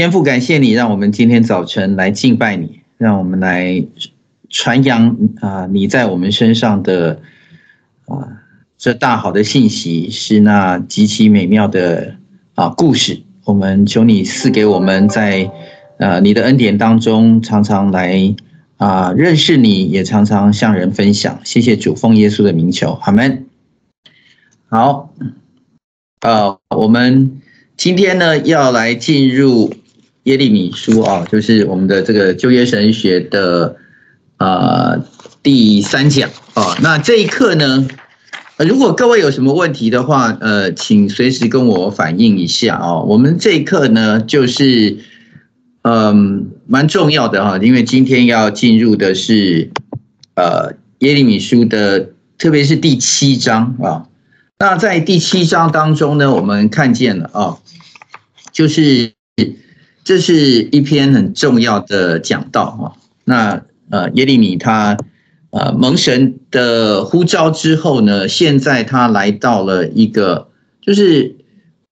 天父，感谢你，让我们今天早晨来敬拜你，让我们来传扬啊，你在我们身上的啊这大好的信息，是那极其美妙的啊故事。我们求你赐给我们在呃你的恩典当中，常常来啊认识你，也常常向人分享。谢谢主，奉耶稣的名求，阿门。好，呃，我们今天呢要来进入。耶利米书啊，就是我们的这个旧约神学的呃第三讲啊。那这一课呢，如果各位有什么问题的话，呃，请随时跟我反映一下啊。我们这一课呢，就是嗯蛮重要的哈，因为今天要进入的是呃耶利米书的，特别是第七章啊。那在第七章当中呢，我们看见了啊，就是。这是一篇很重要的讲道啊。那呃，耶利米他呃蒙神的呼召之后呢，现在他来到了一个，就是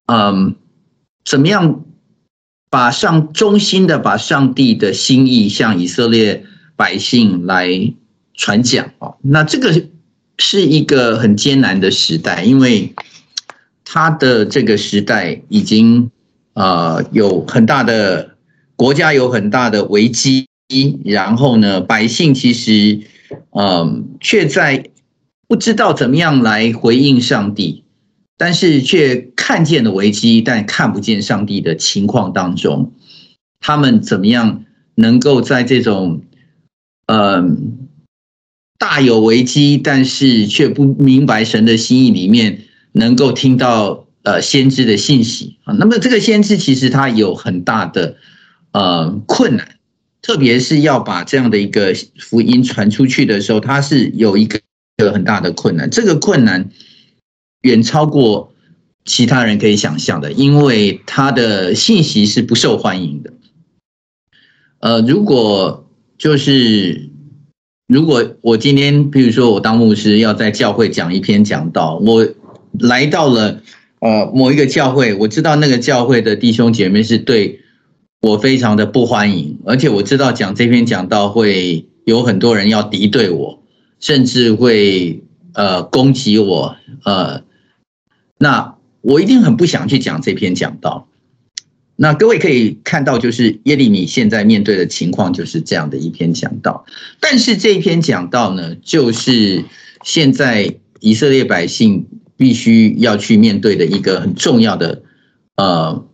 嗯，怎么样把上衷心的把上帝的心意向以色列百姓来传讲啊。那这个是一个很艰难的时代，因为他的这个时代已经。呃，有很大的国家有很大的危机，然后呢，百姓其实，嗯，却在不知道怎么样来回应上帝，但是却看见了危机，但看不见上帝的情况当中，他们怎么样能够在这种，嗯，大有危机，但是却不明白神的心意里面，能够听到。呃，先知的信息啊，那么这个先知其实他有很大的呃困难，特别是要把这样的一个福音传出去的时候，他是有一个很大的困难。这个困难远超过其他人可以想象的，因为他的信息是不受欢迎的。呃，如果就是如果我今天，比如说我当牧师要在教会讲一篇讲道，我来到了。呃，某一个教会，我知道那个教会的弟兄姐妹是对我非常的不欢迎，而且我知道讲这篇讲道会有很多人要敌对我，甚至会呃攻击我，呃，那我一定很不想去讲这篇讲道。那各位可以看到，就是耶利米现在面对的情况就是这样的一篇讲道，但是这一篇讲道呢，就是现在以色列百姓。必须要去面对的一个很重要的，呃，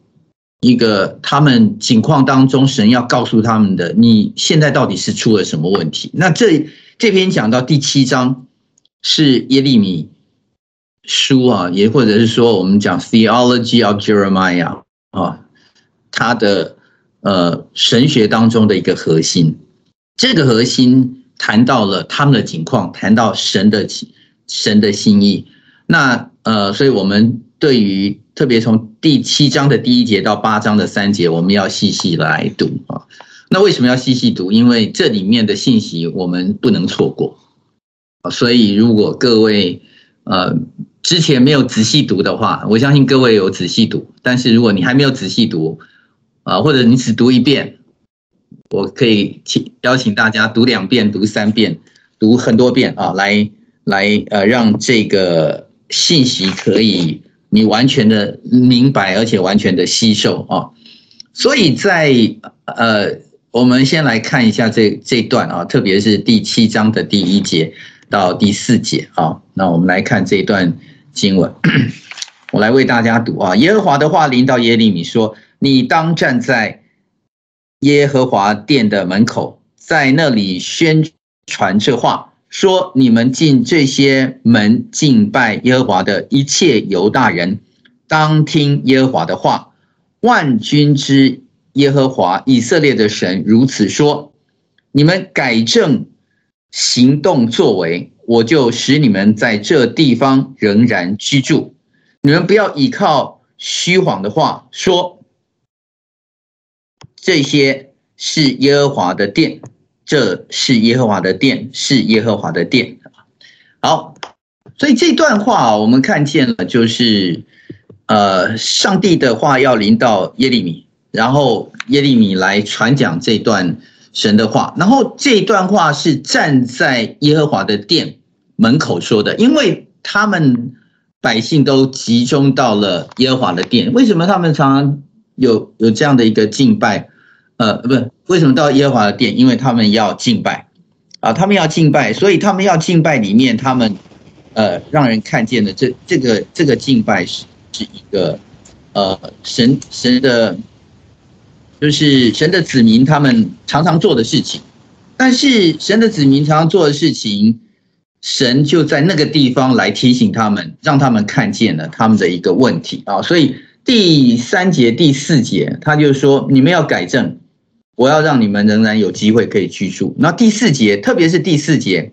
一个他们情况当中，神要告诉他们的，你现在到底是出了什么问题？那这这篇讲到第七章是耶利米书啊，也或者是说我们讲 Theology of Jeremiah 啊，他的呃神学当中的一个核心，这个核心谈到了他们的情况，谈到神的神的心意。那呃，所以我们对于特别从第七章的第一节到八章的三节，我们要细细来读啊。那为什么要细细读？因为这里面的信息我们不能错过。所以如果各位呃之前没有仔细读的话，我相信各位有仔细读。但是如果你还没有仔细读啊，或者你只读一遍，我可以请邀请大家读两遍、读三遍、读很多遍啊，来来呃让这个。信息可以你完全的明白，而且完全的吸收啊。所以在呃，我们先来看一下这这段啊，特别是第七章的第一节到第四节啊。那我们来看这段经文，我来为大家读啊。耶和华的话临到耶利米说：“你当站在耶和华殿的门口，在那里宣传这话。”说：“你们进这些门敬拜耶和华的一切犹大人，当听耶和华的话。万军之耶和华以色列的神如此说：你们改正行动作为，我就使你们在这地方仍然居住。你们不要倚靠虚谎的话，说这些是耶和华的殿。”这是耶和华的殿，是耶和华的殿。好，所以这段话我们看见了，就是呃，上帝的话要临到耶利米，然后耶利米来传讲这段神的话，然后这段话是站在耶和华的殿门口说的，因为他们百姓都集中到了耶和华的殿。为什么他们常常有有这样的一个敬拜？呃，不是，为什么到耶和华的殿？因为他们要敬拜啊，他们要敬拜，所以他们要敬拜里面，他们呃让人看见的这这个这个敬拜是是一个呃神神的。就是神的子民，他们常常做的事情，但是神的子民常常做的事情，神就在那个地方来提醒他们，让他们看见了他们的一个问题啊。所以第三节、第四节，他就说：你们要改正，我要让你们仍然有机会可以居住。那第四节，特别是第四节，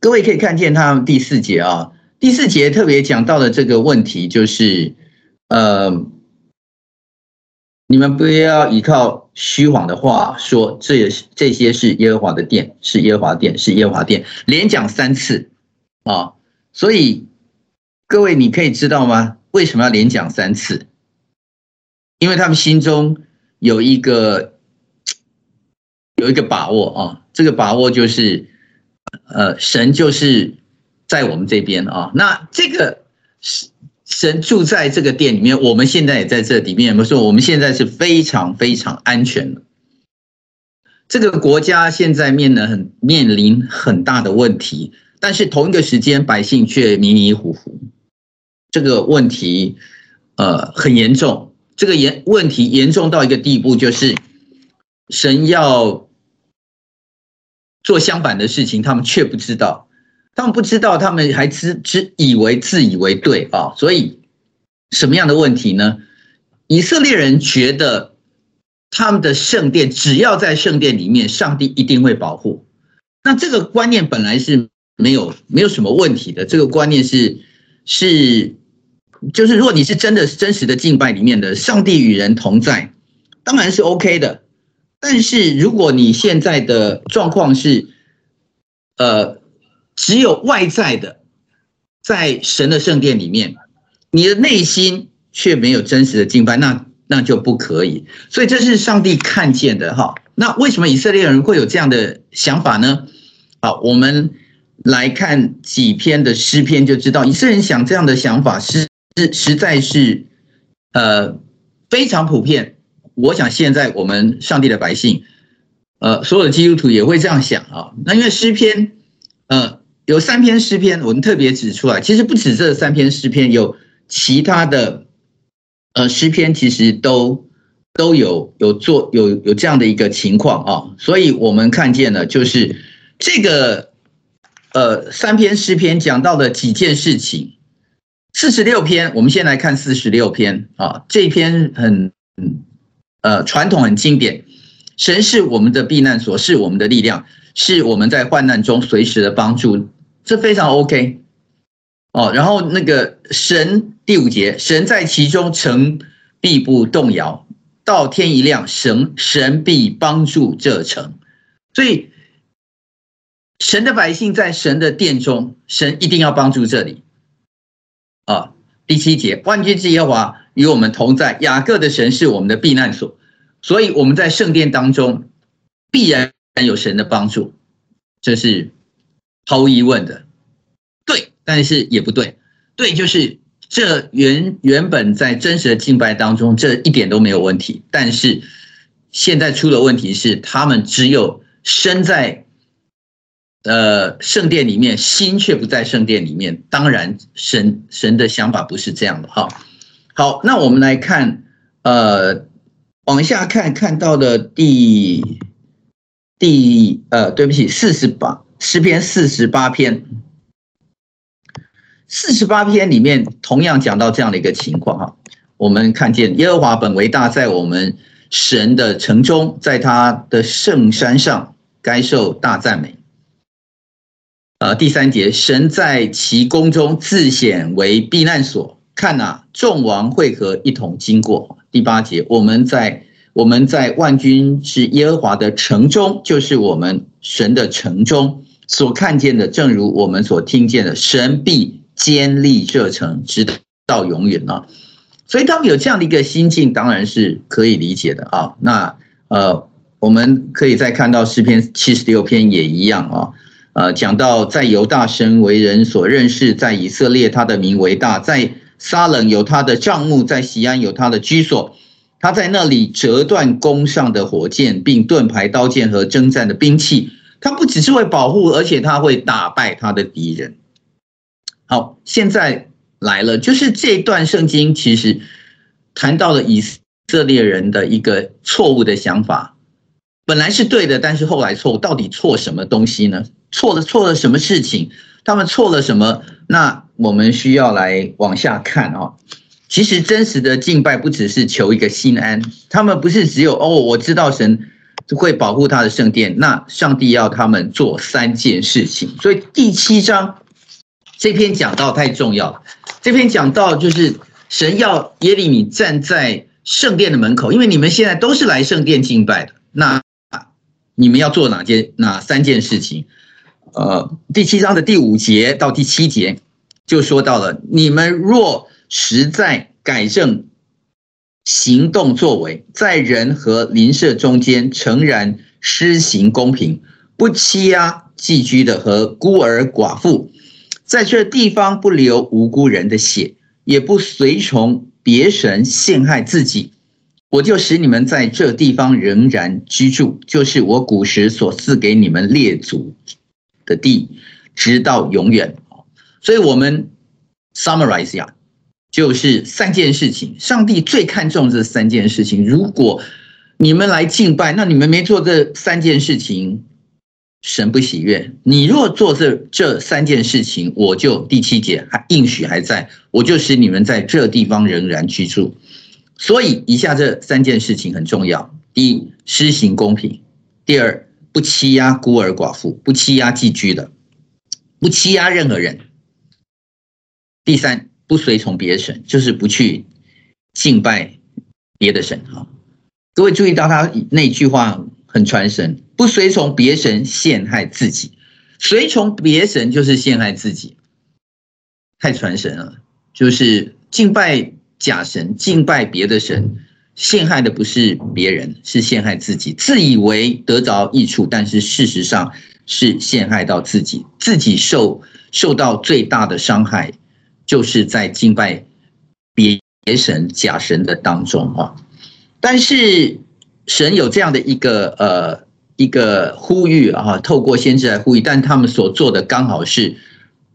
各位可以看见他们第四节啊，第四节特别讲到的这个问题，就是呃。你们不要依靠虚谎的话说，这也是这些是耶和华的殿，是耶和华殿，是耶和华殿，连讲三次啊！所以各位，你可以知道吗？为什么要连讲三次？因为他们心中有一个有一个把握啊，这个把握就是，呃，神就是在我们这边啊。那这个是。神住在这个殿里面，我们现在也在这里面。我们说，我们现在是非常非常安全的。这个国家现在面临很面临很大的问题，但是同一个时间，百姓却迷迷糊糊。这个问题呃很严重，这个严问题严重到一个地步，就是神要做相反的事情，他们却不知道。他们不知道，他们还只只以为自以为对啊，所以什么样的问题呢？以色列人觉得他们的圣殿只要在圣殿里面，上帝一定会保护。那这个观念本来是没有没有什么问题的，这个观念是是就是如果你是真的真实的敬拜里面的上帝与人同在，当然是 OK 的。但是如果你现在的状况是呃。只有外在的，在神的圣殿里面，你的内心却没有真实的敬拜，那那就不可以。所以这是上帝看见的哈。那为什么以色列人会有这样的想法呢？好，我们来看几篇的诗篇就知道，以色列人想这样的想法是是实在是呃非常普遍。我想现在我们上帝的百姓，呃，所有的基督徒也会这样想啊。那因为诗篇，呃。有三篇诗篇，我们特别指出来。其实不止这三篇诗篇，有其他的呃诗篇，其实都都有有做有有这样的一个情况啊。所以我们看见了，就是这个呃三篇诗篇讲到的几件事情。四十六篇，我们先来看四十六篇啊，这篇很嗯呃传统很经典。神是我们的避难所，是我们的力量，是我们在患难中随时的帮助。这非常 OK 哦，然后那个神第五节，神在其中，城必不动摇。到天一亮，神神必帮助这城。所以神的百姓在神的殿中，神一定要帮助这里。啊，第七节，万军之耶和华与我们同在，雅各的神是我们的避难所，所以我们在圣殿当中必然有神的帮助。这是。毫无疑问的，对，但是也不对。对，就是这原原本在真实的敬拜当中，这一点都没有问题。但是现在出了问题是，他们只有身在呃圣殿里面，心却不在圣殿里面。当然神，神的想法不是这样的哈。好，那我们来看，呃，往下看，看到的第第呃，对不起，四十八。诗篇四十八篇，四十八篇里面同样讲到这样的一个情况哈，我们看见耶和华本为大，在我们神的城中，在他的圣山上，该受大赞美。呃，第三节，神在其宫中自显为避难所，看哪，众王会合一同经过。第八节，我们在我们在万军之耶和华的城中，就是我们神的城中。所看见的，正如我们所听见的，神必坚立这城，直到永远啊！所以他们有这样的一个心境，当然是可以理解的啊。那呃，我们可以再看到诗篇七十六篇也一样啊。呃，讲到在犹大神为人所认识，在以色列他的名为大，在撒冷有他的帐幕，在西安有他的居所。他在那里折断弓上的火箭，并盾牌、刀剑和征战的兵器。他不只是会保护，而且他会打败他的敌人。好，现在来了，就是这段圣经其实谈到了以色列人的一个错误的想法，本来是对的，但是后来错误，到底错什么东西呢？错了，错了什么事情？他们错了什么？那我们需要来往下看啊。其实真实的敬拜不只是求一个心安，他们不是只有哦，我知道神会保护他的圣殿，那上帝要他们做三件事情。所以第七章这篇讲到太重要了，这篇讲到就是神要耶利米站在圣殿的门口，因为你们现在都是来圣殿敬拜的，那你们要做哪件哪三件事情？呃，第七章的第五节到第七节就说到了，你们若实在改正行动作为，在人和邻舍中间诚然施行公平，不欺压寄居的和孤儿寡妇，在这地方不流无辜人的血，也不随从别神陷害自己，我就使你们在这地方仍然居住，就是我古时所赐给你们列祖的地，直到永远。所以，我们 summarize 一下。就是三件事情，上帝最看重这三件事情。如果你们来敬拜，那你们没做这三件事情，神不喜悦。你若做这这三件事情，我就第七节还应许还在，我就使你们在这地方仍然居住。所以以下这三件事情很重要：第一，施行公平；第二，不欺压孤儿寡妇，不欺压寄居的，不欺压任何人；第三。不随从别神，就是不去敬拜别的神哈。各位注意到他那句话很传神，不随从别神陷害自己，随从别神就是陷害自己，太传神了。就是敬拜假神，敬拜别的神，陷害的不是别人，是陷害自己，自以为得着益处，但是事实上是陷害到自己，自己受受到最大的伤害。就是在敬拜别别神、假神的当中啊，但是神有这样的一个呃一个呼吁啊，透过先知来呼吁，但他们所做的刚好是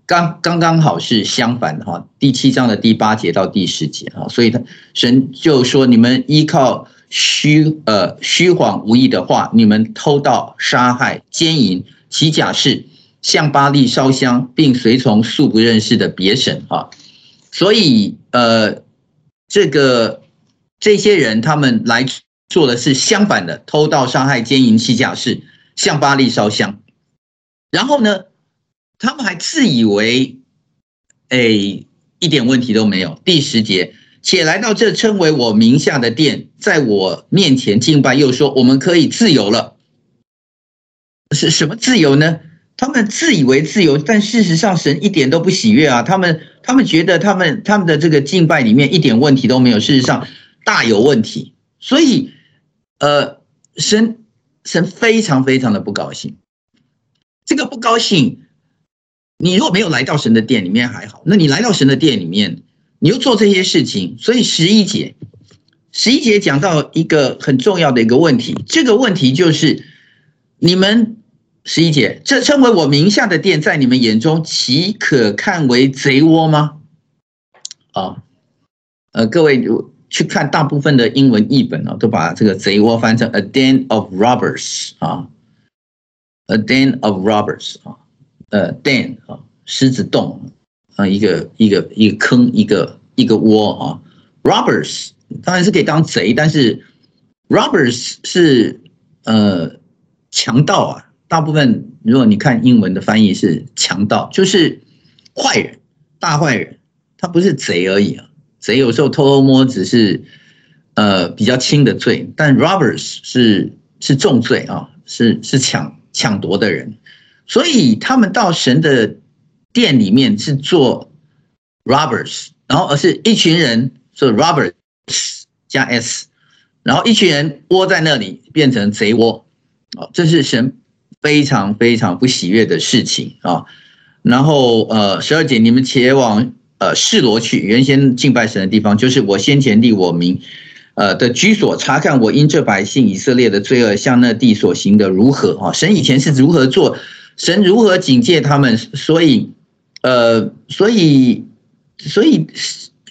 刚刚刚好是相反的哈。第七章的第八节到第十节啊，所以他神就说：你们依靠虚呃虚谎无益的话，你们偷盗、杀害、奸淫、起假誓。向巴力烧香，并随从素不认识的别神啊，所以呃，这个这些人他们来做的是相反的，偷盗、杀害、奸淫、起假誓，向巴力烧香。然后呢，他们还自以为哎一点问题都没有。第十节，且来到这称为我名下的殿，在我面前敬拜，又说我们可以自由了。是什么自由呢？他们自以为自由，但事实上神一点都不喜悦啊！他们他们觉得他们他们的这个敬拜里面一点问题都没有，事实上大有问题。所以，呃，神神非常非常的不高兴。这个不高兴，你如果没有来到神的殿里面还好，那你来到神的殿里面，你又做这些事情，所以十一节十一节讲到一个很重要的一个问题，这个问题就是你们。十一节，这称为我名下的殿，在你们眼中岂可看为贼窝吗？啊，呃，各位去看大部分的英文译本啊，都把这个贼窝翻成 a den of robbers 啊，a den of robbers 啊，呃，den 啊，狮子洞啊，一个一个一个坑，一个一个窝啊，robbers 当然是可以当贼，但是 robbers 是呃强盗啊。大部分，如果你看英文的翻译是强盗，就是坏人，大坏人，他不是贼而已啊。贼有时候偷偷摸只是呃比较轻的罪，但 robbers 是是重罪啊，是是抢抢夺的人。所以他们到神的殿里面是做 robbers，然后而是一群人做 robbers 加 s，然后一群人窝在那里变成贼窝，啊，这是神非常非常不喜悦的事情啊。然后呃，十二节你们前往呃示罗去，原先敬拜神的地方，就是我先前立我名呃的居所，查看我因这百姓以色列的罪恶向那地所行的如何啊？神以前是如何做？神如何警戒他们？所以呃，所以所以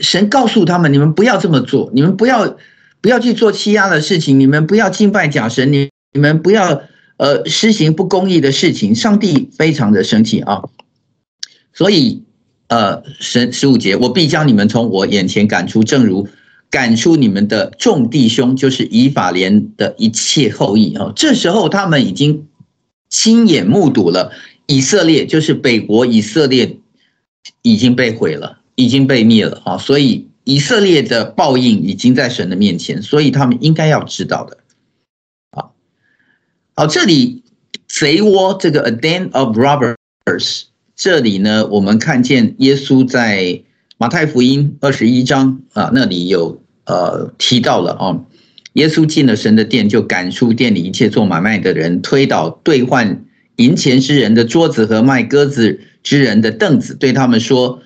神告诉他们：你们不要这么做，你们不要不要去做欺压的事情，你们不要敬拜假神，你你们不要呃施行不公义的事情。上帝非常的生气啊！所以，呃，神十五节，我必将你们从我眼前赶出，正如赶出你们的众弟兄，就是以法莲的一切后裔啊。这时候，他们已经亲眼目睹了以色列，就是北国以色列已经被毁了，已经被灭了啊。所以，以色列的报应已经在神的面前，所以他们应该要知道的。好，好，这里贼窝这个 a den of robbers。这里呢，我们看见耶稣在马太福音二十一章啊，那里有呃提到了啊，耶稣进了神的殿，就赶出店里一切做买卖的人，推倒兑换银钱之人的桌子和卖鸽子之人的凳子，对他们说：“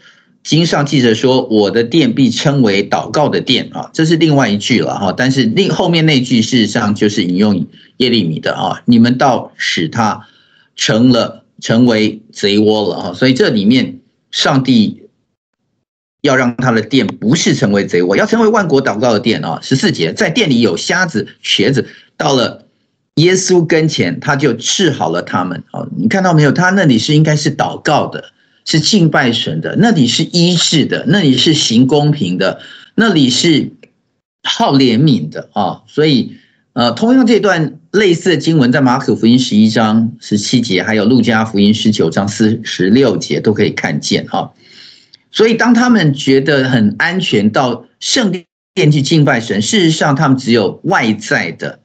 经上记着说，我的殿必称为祷告的殿啊。”这是另外一句了哈，但是另后面那句事实上就是引用耶利米的啊，你们倒使他成了。成为贼窝了啊，所以这里面上帝要让他的殿不是成为贼窝，要成为万国祷告的殿啊。十四节，在殿里有瞎子、瘸子，到了耶稣跟前，他就治好了他们。哦，你看到没有？他那里是应该是祷告的，是敬拜神的，那里是医治的，那里是行公平的，那里是好怜悯的啊。所以。呃，同样这段类似的经文在马可福音十一章十七节，还有路加福音十九章四十六节都可以看见哈。所以当他们觉得很安全到圣殿去敬拜神，事实上他们只有外在的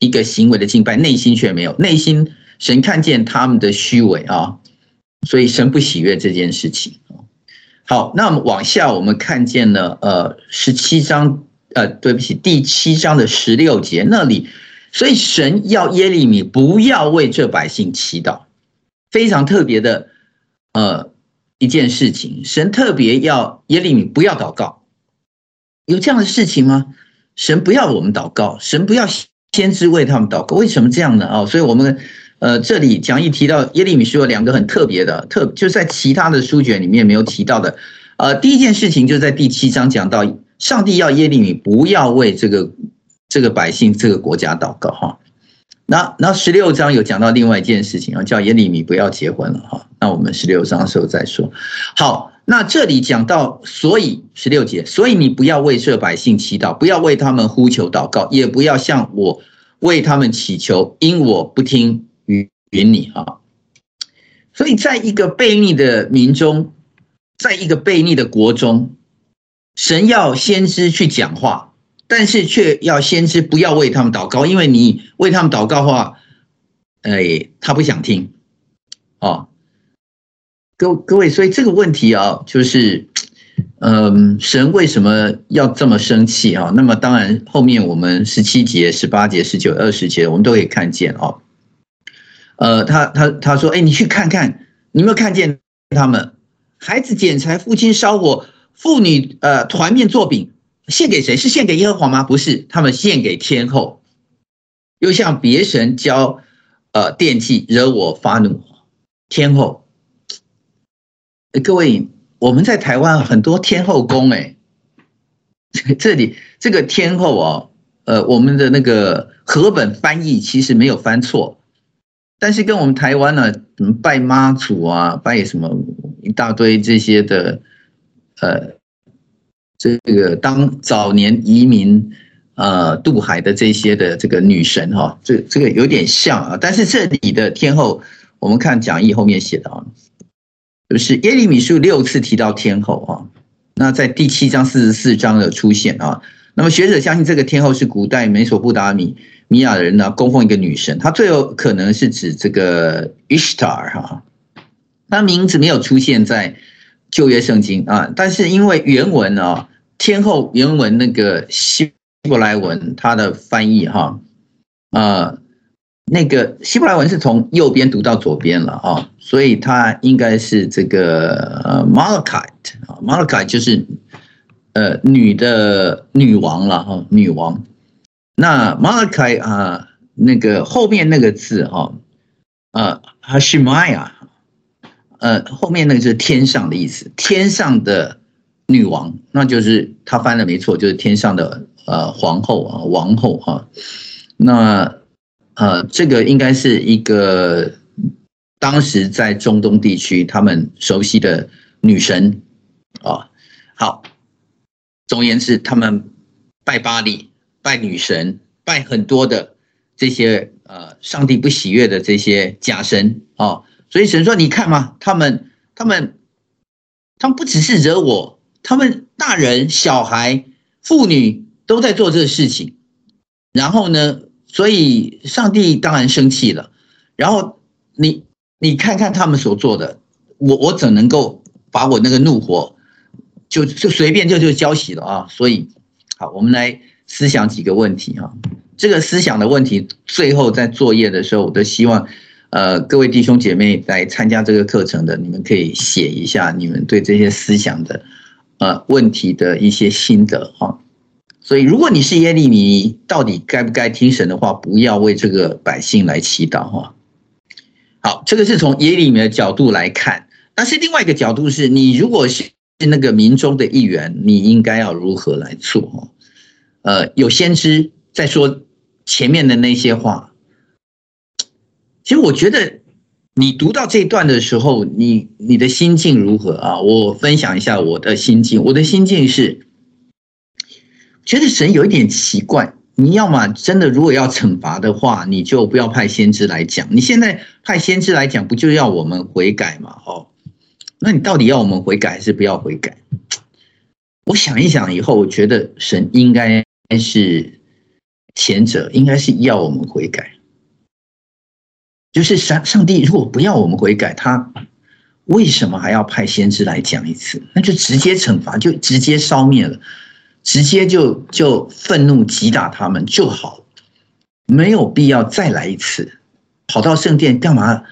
一个行为的敬拜，内心却没有。内心神看见他们的虚伪啊，所以神不喜悦这件事情。好，那我们往下，我们看见了呃十七章。呃，对不起，第七章的十六节那里，所以神要耶利米不要为这百姓祈祷，非常特别的呃一件事情。神特别要耶利米不要祷告，有这样的事情吗？神不要我们祷告，神不要先知为他们祷告，为什么这样呢？哦，所以我们呃这里讲义提到耶利米书有两个很特别的特，就在其他的书卷里面没有提到的。呃，第一件事情就在第七章讲到。上帝要耶利米不要为这个这个百姓、这个国家祷告哈。那那十六章有讲到另外一件事情啊，叫耶利米不要结婚了哈。那我们十六章的时候再说。好，那这里讲到，所以十六节，所以你不要为这百姓祈祷，不要为他们呼求祷告，也不要向我为他们祈求，因我不听允允你啊。所以在一个悖逆的民中，在一个悖逆的国中。神要先知去讲话，但是却要先知不要为他们祷告，因为你为他们祷告的话，哎，他不想听，哦，各各位，所以这个问题啊，就是，嗯，神为什么要这么生气啊？那么当然，后面我们十七节、十八节、十九、二十节，我们都可以看见哦。呃，他他他说，哎，你去看看，你有没有看见他们孩子捡柴，父亲烧火。妇女呃团面做饼献给谁？是献给耶和华吗？不是，他们献给天后，又向别神交呃奠祭，惹我发怒。天后，各位，我们在台湾很多天后宫哎，这里这个天后哦，呃，我们的那个和本翻译其实没有翻错，但是跟我们台湾呢，拜妈祖啊，拜什么一大堆这些的。呃，这个当早年移民呃渡海的这些的这个女神哈，这这个有点像啊，但是这里的天后，我们看讲义后面写的啊，就是耶利米书六次提到天后啊，那在第七章四十四章的出现啊，那么学者相信这个天后是古代美索不达米米亚人呢供奉一个女神，她最有可能是指这个 Ishtar 哈，她名字没有出现在。旧约圣经啊，但是因为原文啊，天后原文那个希伯来文它的翻译哈，呃，那个希伯来文是从右边读到左边了啊，所以它应该是这个呃 Malachite 啊，Malachite 就是呃女的女王了哈，女王。那 Malachite 啊，那个后面那个字哈，呃 Hashemaya 呃，后面那个是天上的意思，天上的女王，那就是他翻的没错，就是天上的呃皇后啊，王后啊。那呃，这个应该是一个当时在中东地区他们熟悉的女神啊。好，总而言之，他们拜巴力、拜女神、拜很多的这些呃上帝不喜悦的这些假神啊。所以神说：“你看嘛，他们、他们、他们不只是惹我，他们大人、小孩、妇女都在做这个事情。然后呢，所以上帝当然生气了。然后你、你看看他们所做的，我、我怎能够把我那个怒火就就随便就就浇熄了啊？所以，好，我们来思想几个问题啊。这个思想的问题，最后在作业的时候，我都希望。”呃，各位弟兄姐妹来参加这个课程的，你们可以写一下你们对这些思想的呃问题的一些心得哈。所以，如果你是耶利米，到底该不该听神的话？不要为这个百姓来祈祷哈。好，这个是从耶利米的角度来看，但是另外一个角度是你如果是那个民中的一员，你应该要如何来做哈？呃，有先知在说前面的那些话。其实我觉得，你读到这段的时候，你你的心境如何啊？我分享一下我的心境。我的心境是，觉得神有一点奇怪。你要么真的如果要惩罚的话，你就不要派先知来讲。你现在派先知来讲，不就要我们悔改吗？哦，那你到底要我们悔改还是不要悔改？我想一想以后，我觉得神应该是前者，应该是要我们悔改。就是上上帝如果不要我们悔改，他为什么还要派先知来讲一次？那就直接惩罚，就直接烧灭了，直接就就愤怒击打他们就好，没有必要再来一次。跑到圣殿干嘛？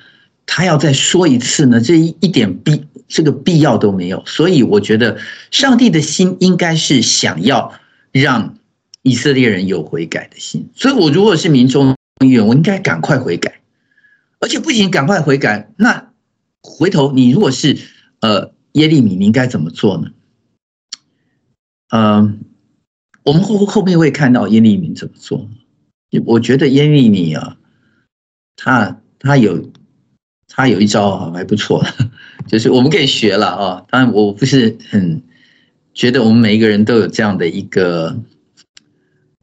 他要再说一次呢？这一一点必这个必要都没有。所以我觉得上帝的心应该是想要让以色列人有悔改的心。所以我如果是民众议员，我应该赶快悔改。而且不仅赶快悔改，那回头你如果是呃耶利米，你应该怎么做呢？嗯、我们后后面会看到耶利米怎么做。我觉得耶利米啊，他他有他有一招啊，还不错，就是我们可以学了啊。当然我不是很觉得我们每一个人都有这样的一个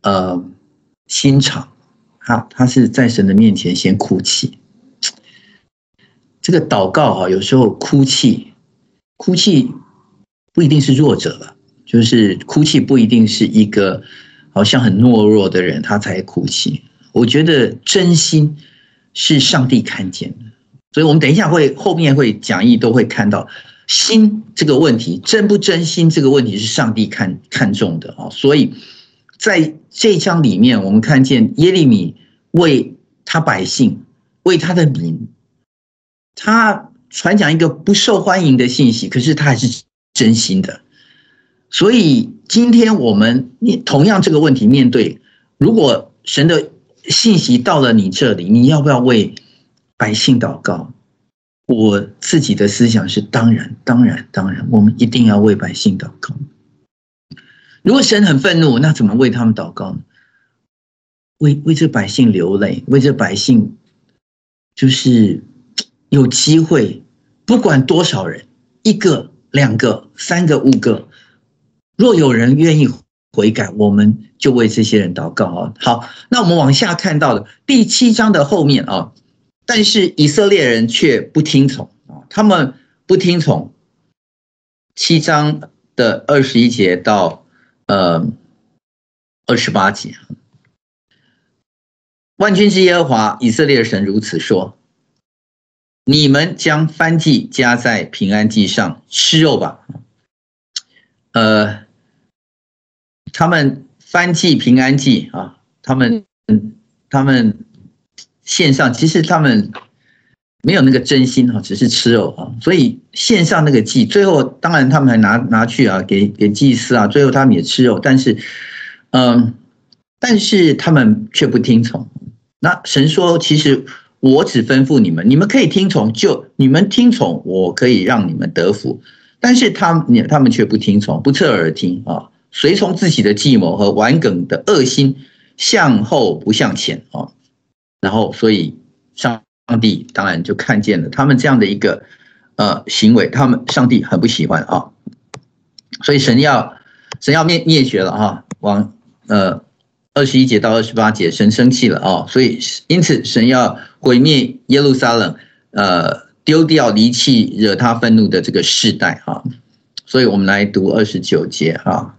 呃心肠，他他是在神的面前先哭泣。这个祷告啊，有时候哭泣，哭泣不一定是弱者了，就是哭泣不一定是一个好像很懦弱的人他才哭泣。我觉得真心是上帝看见的，所以我们等一下会后面会讲义都会看到心这个问题，真不真心这个问题是上帝看看重的啊。所以在这一章里面，我们看见耶利米为他百姓，为他的民。他传讲一个不受欢迎的信息，可是他还是真心的。所以今天我们同样这个问题面对，如果神的信息到了你这里，你要不要为百姓祷告？我自己的思想是：当然，当然，当然，我们一定要为百姓祷告。如果神很愤怒，那怎么为他们祷告呢？为为这百姓流泪，为这百姓就是。有机会，不管多少人，一个、两个、三个、五个，若有人愿意悔改，我们就为这些人祷告啊。好，那我们往下看到的第七章的后面啊，但是以色列人却不听从啊，他们不听从。七章的二十一节到呃二十八节，万军之耶和华以色列神如此说。你们将燔祭加在平安祭上吃肉吧。呃，他们燔祭平安祭啊，他们他们线上，其实他们没有那个真心哈，只是吃肉啊，所以线上那个祭，最后当然他们还拿拿去啊，给给祭司啊，最后他们也吃肉，但是嗯，但是他们却不听从。那神说，其实我只吩咐你们，你们可以听从，就你们听从，我可以让你们得福。但是他们他们却不听从，不侧耳听啊，随从自己的计谋和顽梗的恶心，向后不向前啊。然后，所以上帝当然就看见了他们这样的一个呃行为，他们上帝很不喜欢啊。所以神要神要灭灭绝了哈，往呃二十一节到二十八节，神生气了哦。所以因此神要毁灭耶路撒冷，呃。丢掉离弃惹他愤怒的这个世代哈，所以我们来读二十九节哈。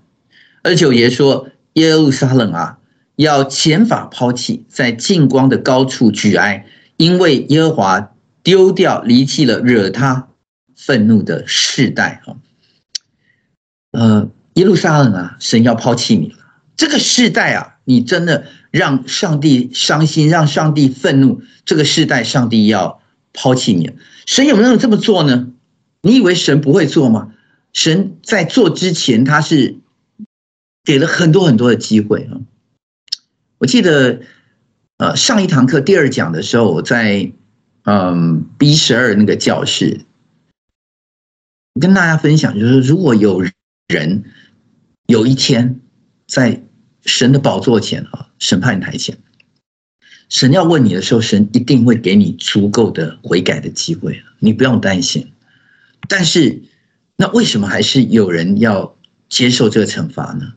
二十九节说：耶路撒冷啊，要剪发抛弃，在近光的高处举哀，因为耶和华丢掉离弃了惹他愤怒的世代哈。呃，耶路撒冷啊，神要抛弃你了。这个世代啊，你真的让上帝伤心，让上帝愤怒。这个世代，上帝要抛弃你。神有没有这么做呢？你以为神不会做吗？神在做之前，他是给了很多很多的机会啊。我记得，呃，上一堂课第二讲的时候，我在嗯 B 十二那个教室跟大家分享，就是如果有人有一天在神的宝座前啊，审判台前。神要问你的时候，神一定会给你足够的悔改的机会，你不用担心。但是，那为什么还是有人要接受这个惩罚呢？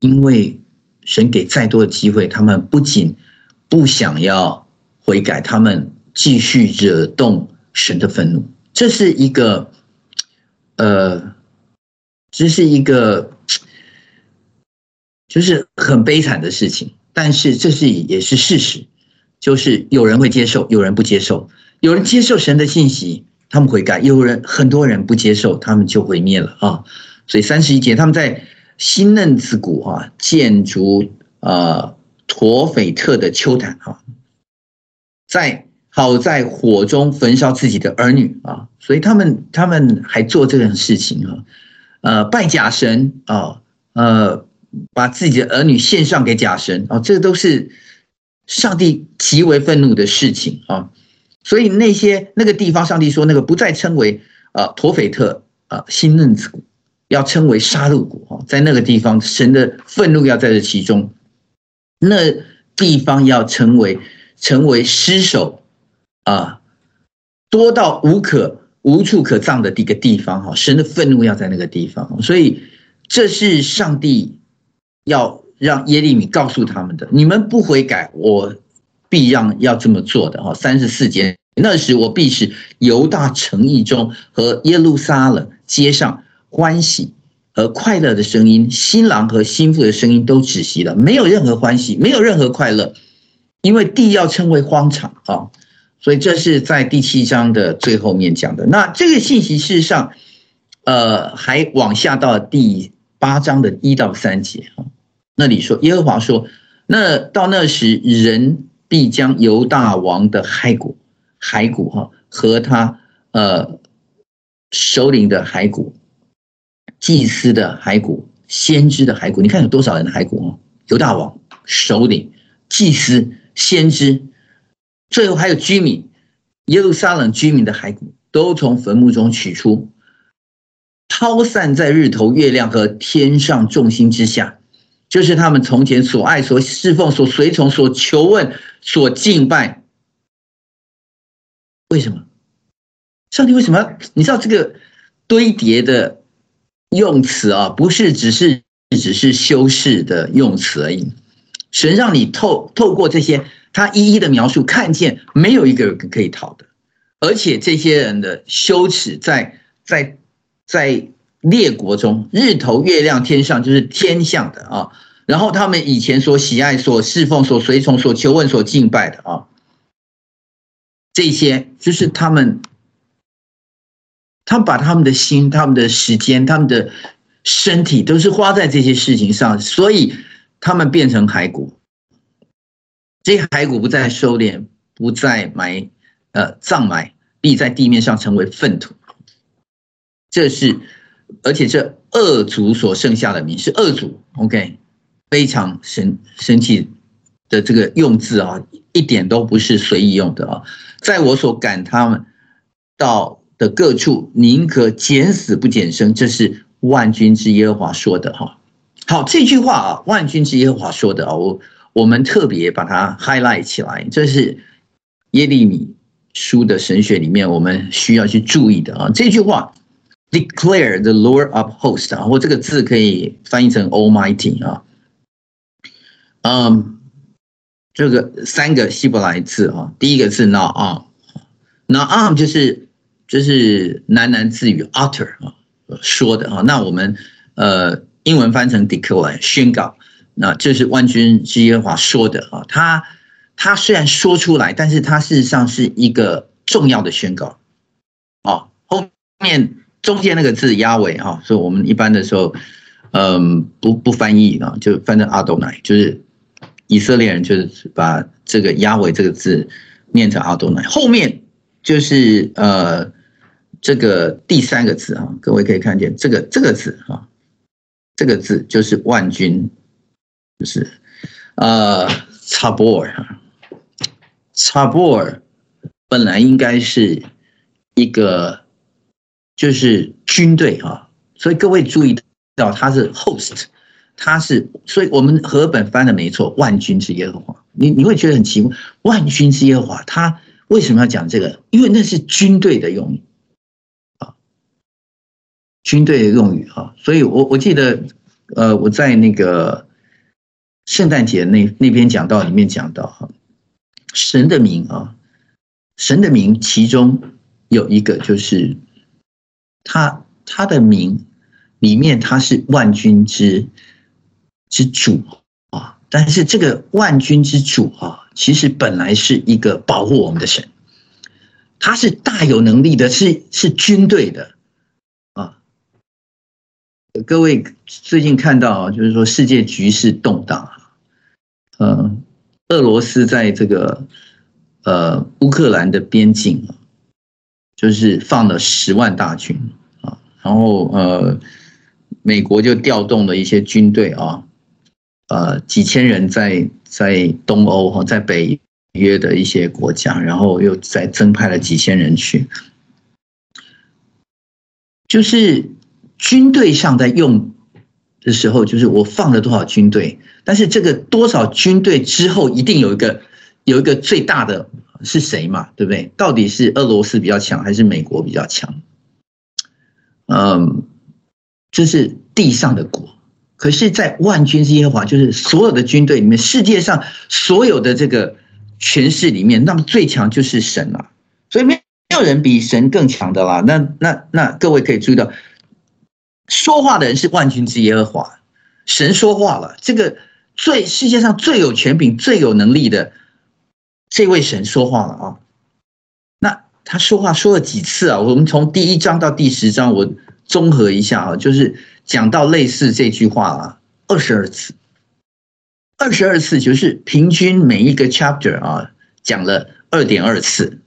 因为神给再多的机会，他们不仅不想要悔改，他们继续惹动神的愤怒。这是一个，呃，这是一个，就是很悲惨的事情。但是这是也是事实，就是有人会接受，有人不接受。有人接受神的信息，他们悔改；有人很多人不接受，他们就毁灭了啊！所以三十一节，他们在新嫩子谷啊建筑啊陀斐特的丘坛啊，在好在火中焚烧自己的儿女啊，所以他们他们还做这种事情啊，呃，拜假神啊，呃。把自己的儿女献上给假神啊，这都是上帝极为愤怒的事情啊！所以那些那个地方，上帝说那个不再称为啊陀斐特啊新嫩子谷，要称为杀戮谷啊，在那个地方，神的愤怒要在这其中，那地方要成为成为尸首啊，多到无可无处可葬的一个地方哈，神的愤怒要在那个地方，所以这是上帝。要让耶利米告诉他们的，你们不悔改，我必让要这么做的哈。三十四节，那时我必使犹大城邑中和耶路撒冷街上欢喜和快乐的声音，新郎和新妇的声音都止息了，没有任何欢喜，没有任何快乐，因为地要称为荒场啊。所以这是在第七章的最后面讲的。那这个信息事实上，呃，还往下到第八章的一到三节啊。那里说，耶和华说：“那到那时，人必将犹大王的骸骨、骸骨哈，和他呃首领的骸骨、祭司的骸骨、先知的骸骨。你看有多少人的骸骨哦？犹大王、首领、祭司、先知，最后还有居民，耶路撒冷居民的骸骨，都从坟墓中取出，抛散在日头、月亮和天上众星之下。”就是他们从前所爱、所侍奉、所随从、所求问、所敬拜。为什么？上帝为什么？你知道这个堆叠的用词啊，不是只是只是修饰的用词而已。神让你透透过这些，他一一的描述，看见没有一个人可以逃的，而且这些人的羞耻在在在。列国中，日头、月亮、天上就是天象的啊。然后他们以前所喜爱、所侍奉、所随从、所求问、所敬拜的啊，这些就是他们，他把他们的心、他们的时间、他们的身体，都是花在这些事情上，所以他们变成骸骨。这些骸骨不再收敛，不再埋，呃，葬埋，必在地面上成为粪土。这是，而且这二族所剩下的民是二族，OK，非常神神奇的这个用字啊，一点都不是随意用的啊。在我所赶他们到的各处，宁可减死不减生，这是万军之耶和华说的哈。好，这句话啊，万军之耶和华说的啊，我。我们特别把它 highlight 起来，这是耶利米书的神学里面我们需要去注意的啊。这句话 declare the Lord of hosts 啊，或这个字可以翻译成 Almighty 啊。嗯，这个三个希伯来字啊，第一个字 Na'am，Na'am 就是就是喃喃自语 utter 啊说的啊。那我们呃英文翻成 declare 宣告。那这是万军之耶和华说的啊，他他虽然说出来，但是他事实上是一个重要的宣告啊。后面中间那个字押尾哈，所以我们一般的时候，嗯，不不翻译啊，就翻成阿多乃，就是以色列人就是把这个押尾这个字念成阿多乃。后面就是呃这个第三个字啊，各位可以看见这个这个字啊，这个字就是万军。就是，呃，查波尔，查波尔本来应该是一个就是军队啊，所以各位注意到他是 host，他是，所以我们和本翻的没错，万军之耶和华，你你会觉得很奇怪，万军之耶和华他为什么要讲这个？因为那是军队的用语啊，军队的用语啊，所以我我记得，呃，我在那个。圣诞节那那边讲道里面讲到哈，神的名啊，神的名其中有一个就是他他的名里面他是万军之之主啊，但是这个万军之主啊，其实本来是一个保护我们的神，他是大有能力的，是是军队的啊。各位最近看到，就是说世界局势动荡。嗯，俄罗斯在这个呃乌克兰的边境，就是放了十万大军，然后呃美国就调动了一些军队啊，呃几千人在在东欧哈，在北约的一些国家，然后又再增派了几千人去，就是军队上在用的时候，就是我放了多少军队。但是这个多少军队之后一定有一个有一个最大的是谁嘛？对不对？到底是俄罗斯比较强还是美国比较强？嗯，这是地上的国。可是，在万军之耶和华，就是所有的军队里面，世界上所有的这个权势里面，那么最强就是神了。所以没有人比神更强的啦。那那那各位可以注意到，说话的人是万军之耶和华，神说话了，这个。最世界上最有权柄、最有能力的这位神说话了啊！他说话说了几次啊？我们从第一章到第十章，我综合一下啊，就是讲到类似这句话啊，二十二次，二十二次就是平均每一个 chapter 啊讲了二点二次。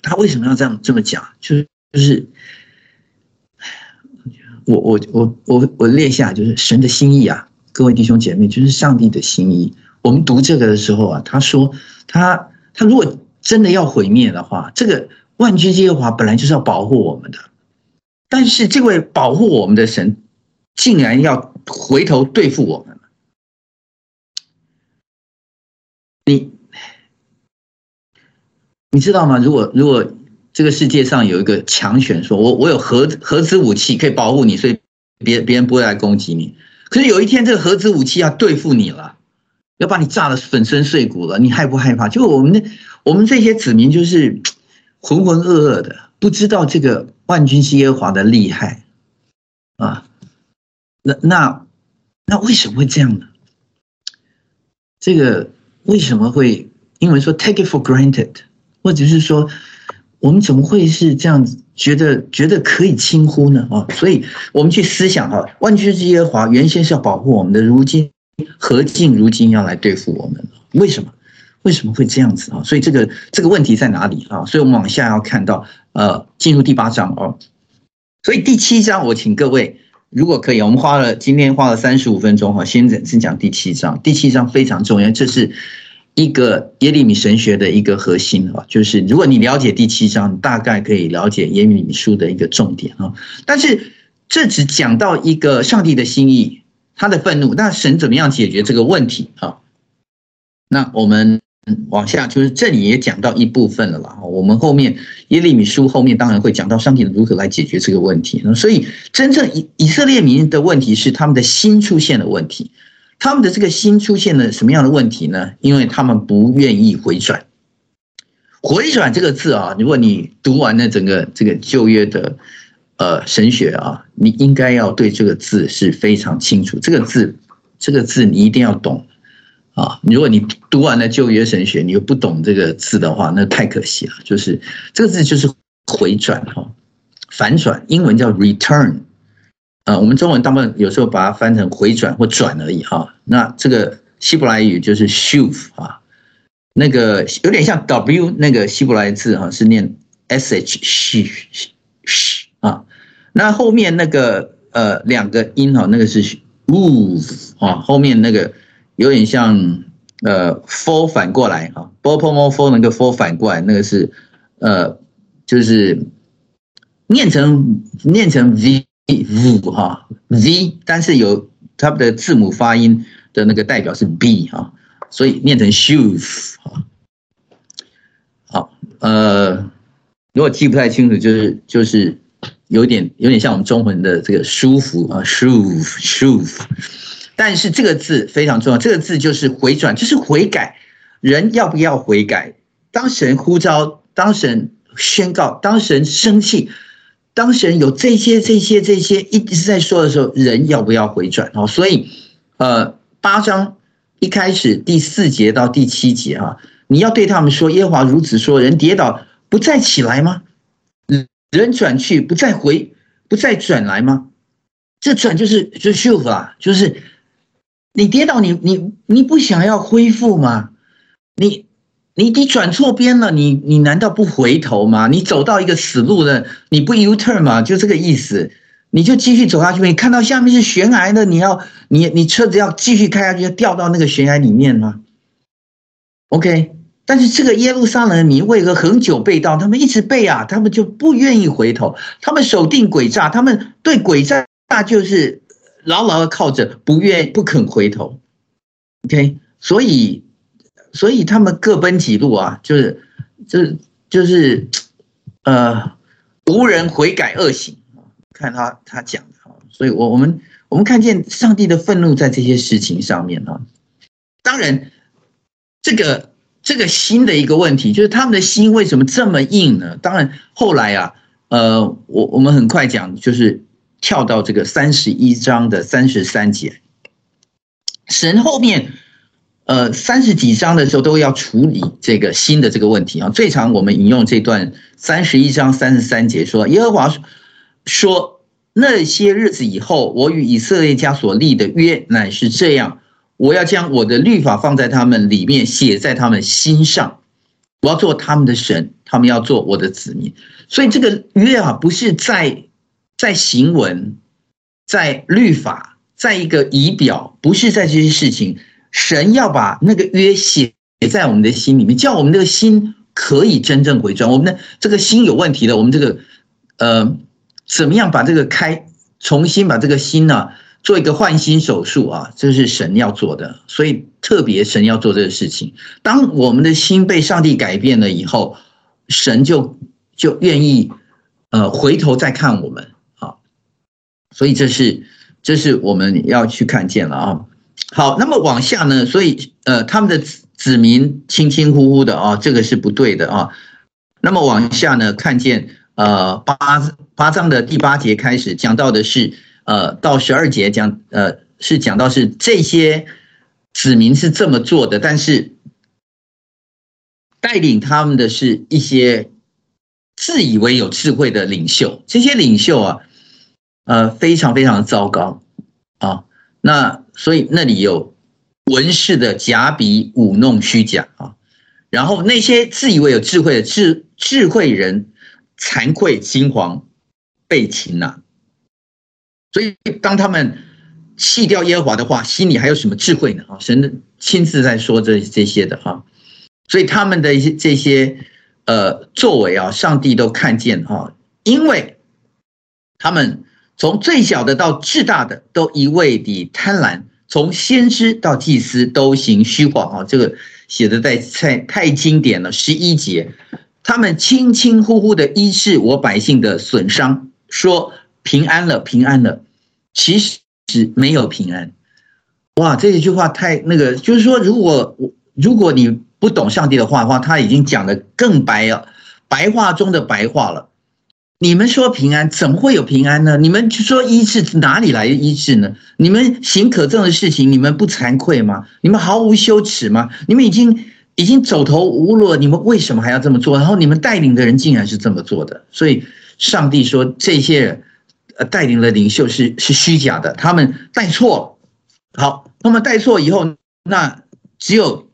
他为什么要这样这么讲？就是就是。我我我我我列下就是神的心意啊，各位弟兄姐妹，就是上帝的心意。我们读这个的时候啊，他说他他如果真的要毁灭的话，这个万军之耶和华本来就是要保护我们的，但是这位保护我们的神竟然要回头对付我们。你你知道吗？如果如果。这个世界上有一个强权，说我我有核核子武器可以保护你，所以别别人不会来攻击你。可是有一天，这个核子武器要对付你了，要把你炸得粉身碎骨了，你害不害怕？就我们我们这些子民就是 浑浑噩噩的，不知道这个万军之耶和华的厉害啊。那那那为什么会这样呢？这个为什么会英文说 take it for granted，或者是说？我们怎么会是这样子觉得觉得可以轻忽呢？啊，所以我们去思想哈，万军之耶和华原先是要保护我们的，如今何竟如今要来对付我们？为什么？为什么会这样子啊？所以这个这个问题在哪里啊？所以我们往下要看到，呃，进入第八章哦。所以第七章，我请各位，如果可以，我们花了今天花了三十五分钟哈，先先讲第七章。第七章非常重要，这是一个耶利米神学的一个核心啊。就是如果你了解第七章，大概可以了解耶利米书的一个重点啊。但是这只讲到一个上帝的心意，他的愤怒，那神怎么样解决这个问题啊？那我们。往下就是这里也讲到一部分了啦。我们后面耶利米书后面当然会讲到上帝如何来解决这个问题。所以真正以以色列民的问题是他们的心出现了问题，他们的这个心出现了什么样的问题呢？因为他们不愿意回转。回转这个字啊，如果你读完了整个这个旧约的呃神学啊，你应该要对这个字是非常清楚。这个字，这个字你一定要懂。啊，如果你读完了旧约神学，你又不懂这个字的话，那太可惜了。就是这个字就是回转哈，反转，英文叫 return，啊，我们中文大部分有时候把它翻成回转或转而已哈。那这个希伯来语就是 shuv 啊，那个有点像 w 那个希伯来字哈，是念 sh sh 啊，那后面那个呃两个音哈，那个是 move 啊，后面那个。有点像呃，for 反过来哈，bopomofo for 那个 for 反过来，那个是呃，就是念成念成 v v 哈 v，但是有它的字母发音的那个代表是 b 哈，所以念成 shoes 哈。好，呃，如果记不太清楚，就是就是有点有点像我们中文的这个舒服啊，shoes shoes。但是这个字非常重要，这个字就是回转，就是悔改。人要不要悔改？当神呼召，当神宣告，当神生气，当神有这些、这些、这些一直在说的时候，人要不要回转？哦，所以，呃，八章一开始第四节到第七节啊，你要对他们说：耶和华如此说，人跌倒不再起来吗？人转去不再回，不再转来吗？这转就是就是 shuv 啊，就是。你跌倒你，你你不想要恢复吗？你你你转错边了，你你难道不回头吗？你走到一个死路了，你不 U turn 吗？就这个意思，你就继续走下去。你看到下面是悬崖的，你要你你车子要继续开下去，要掉到那个悬崖里面吗？OK，但是这个耶路撒冷的民为何恒久背道？他们一直背啊，他们就不愿意回头，他们守定诡诈，他们对诡诈就是。牢牢的靠着，不愿不肯回头，OK，所以所以他们各奔几路啊，就是就是就是呃无人悔改恶行，看他他讲的啊，所以我我们我们看见上帝的愤怒在这些事情上面啊，当然这个这个新的一个问题就是他们的心为什么这么硬呢？当然后来啊，呃，我我们很快讲就是。跳到这个三十一章的三十三节，神后面呃三十几章的时候都要处理这个新的这个问题啊。最常我们引用这段三十一章三十三节说：“耶和华说，那些日子以后，我与以色列家所立的约乃是这样，我要将我的律法放在他们里面，写在他们心上，我要做他们的神，他们要做我的子民。所以这个约啊，不是在。”在行文，在律法，在一个仪表，不是在这些事情。神要把那个约写在我们的心里面，叫我们这个心可以真正回转。我们的这个心有问题的，我们这个呃，怎么样把这个开，重新把这个心呢、做一个换心手术啊？这是神要做的，所以特别神要做这个事情。当我们的心被上帝改变了以后，神就就愿意呃回头再看我们啊。所以这是，这是我们要去看见了啊。好，那么往下呢？所以呃，他们的子民轻轻忽忽的啊，这个是不对的啊。那么往下呢，看见呃八八章的第八节开始讲到的是呃到十二节讲呃是讲到是这些子民是这么做的，但是带领他们的是一些自以为有智慧的领袖，这些领袖啊，呃，非常非常糟糕啊。那所以那里有文士的假比舞弄虚假啊，然后那些自以为有智慧的智智慧人，惭愧惊惶被擒呐。所以当他们弃掉耶和华的话，心里还有什么智慧呢？啊，神亲自在说这这些的哈。所以他们的一些这些呃作为啊，上帝都看见哈，因为他们从最小的到至大的都一味的贪婪，从先知到祭司都行虚谎啊。这个写的在太太经典了，十一节，他们轻轻忽忽的医治我百姓的损伤，说平安了，平安了，其实没有平安。哇，这一句话太那个，就是说，如果如果你。不懂上帝的话的话，他已经讲得更白了，白话中的白话了。你们说平安，怎么会有平安呢？你们说医治，哪里来的医治呢？你们行可憎的事情，你们不惭愧吗？你们毫无羞耻吗？你们已经已经走投无路了，你们为什么还要这么做？然后你们带领的人竟然是这么做的，所以上帝说这些人呃带领的领袖是是虚假的，他们带错。好，那么带错以后，那只有。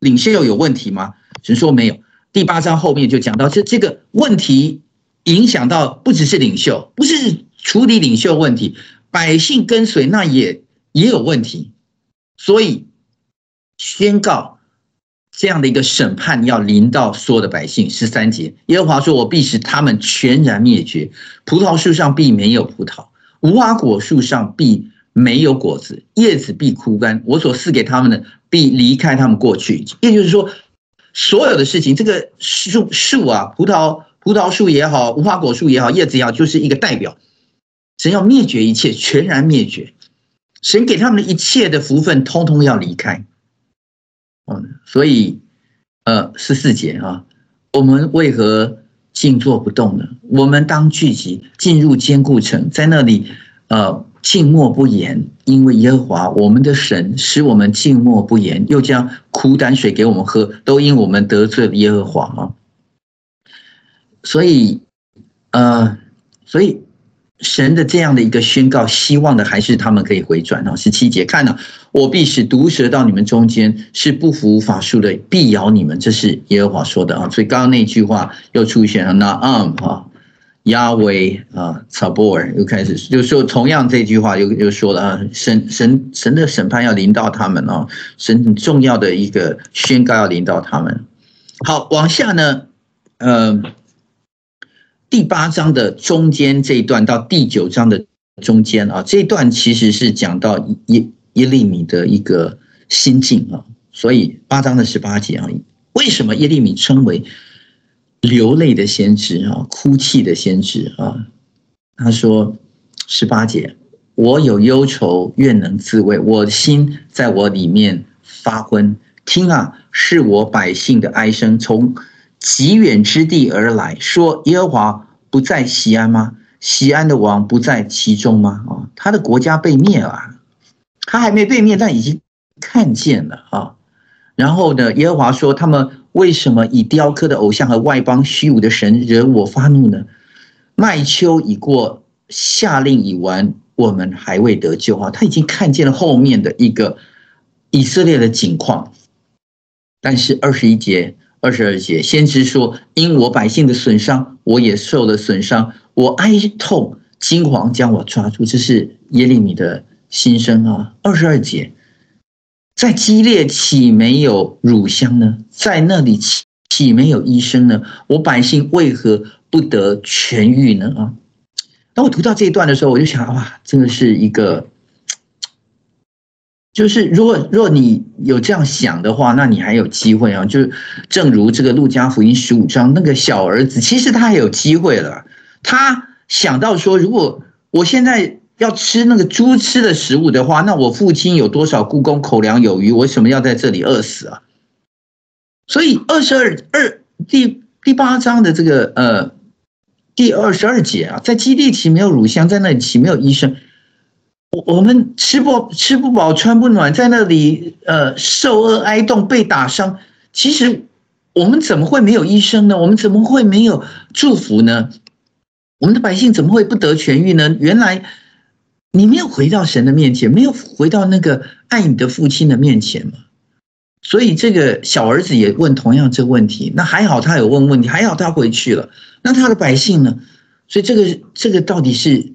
领袖有问题吗？神说没有。第八章后面就讲到，这这个问题影响到不只是领袖，不是处理领袖问题，百姓跟随那也也有问题。所以宣告这样的一个审判要临到所有的百姓。十三节，耶和华说：“我必使他们全然灭绝，葡萄树上必没有葡萄，无花果树上必没有果子，叶子必枯干。我所赐给他们的。”必离开他们过去，也就是说，所有的事情，这个树树啊，葡萄葡萄树也好，无花果树也好，叶子也好，就是一个代表，神要灭绝一切，全然灭绝。神给他们的一切的福分，通通要离开。嗯，所以，呃，十四节啊，我们为何静坐不动呢？我们当聚集，进入坚固城，在那里，呃。静默不言，因为耶和华我们的神使我们静默不言，又将苦胆水给我们喝，都因我们得罪了耶和华啊。所以，呃，所以神的这样的一个宣告，希望的还是他们可以回转啊。十七节，看了，我必使毒蛇到你们中间，是不服法术的，必咬你们。这是耶和华说的啊。所以刚刚那句话又出现了，那嗯哈。亚维啊，撒波尔又开始，就说同样这句话又又说了啊，神神神的审判要临到他们哦，神很重要的一个宣告要临到他们。好，往下呢，呃，第八章的中间这一段到第九章的中间啊，这一段其实是讲到耶耶利米的一个心境啊，所以八章的十八节啊，为什么耶利米称为？流泪的先知啊，哭泣的先知啊，他说十八节，我有忧愁，愿能自慰，我的心在我里面发昏。听啊，是我百姓的哀声，从极远之地而来，说耶和华不在西安吗？西安的王不在其中吗？啊，他的国家被灭了，他还没被灭，但已经看见了啊。然后呢，耶和华说他们。为什么以雕刻的偶像和外邦虚无的神惹我发怒呢？麦秋已过，夏令已完，我们还未得救啊！他已经看见了后面的一个以色列的景况，但是二十一节、二十二节，先知说：因我百姓的损伤，我也受了损伤，我哀痛惊惶，将我抓住。这是耶利米的心声啊！二十二节。在激烈岂没有乳香呢？在那里岂岂没有医生呢？我百姓为何不得痊愈呢？啊！当我读到这一段的时候，我就想，哇，真的是一个，就是如果若你有这样想的话，那你还有机会啊！就正如这个路加福音十五章那个小儿子，其实他还有机会了。他想到说，如果我现在。要吃那个猪吃的食物的话，那我父亲有多少雇工口粮有余？我为什么要在这里饿死啊？所以二十二二第第八章的这个呃第二十二节啊，在基地岂没有乳香，在那里岂没有医生？我们吃不吃不饱穿不暖，在那里呃受饿挨冻被打伤。其实我们怎么会没有医生呢？我们怎么会没有祝福呢？我们的百姓怎么会不得痊愈呢？原来你没有回到神的面前，没有回到那个爱你的父亲的面前嘛。所以这个小儿子也问同样这个问题。那还好他有问问题，还好他回去了。那他的百姓呢？所以这个这个到底是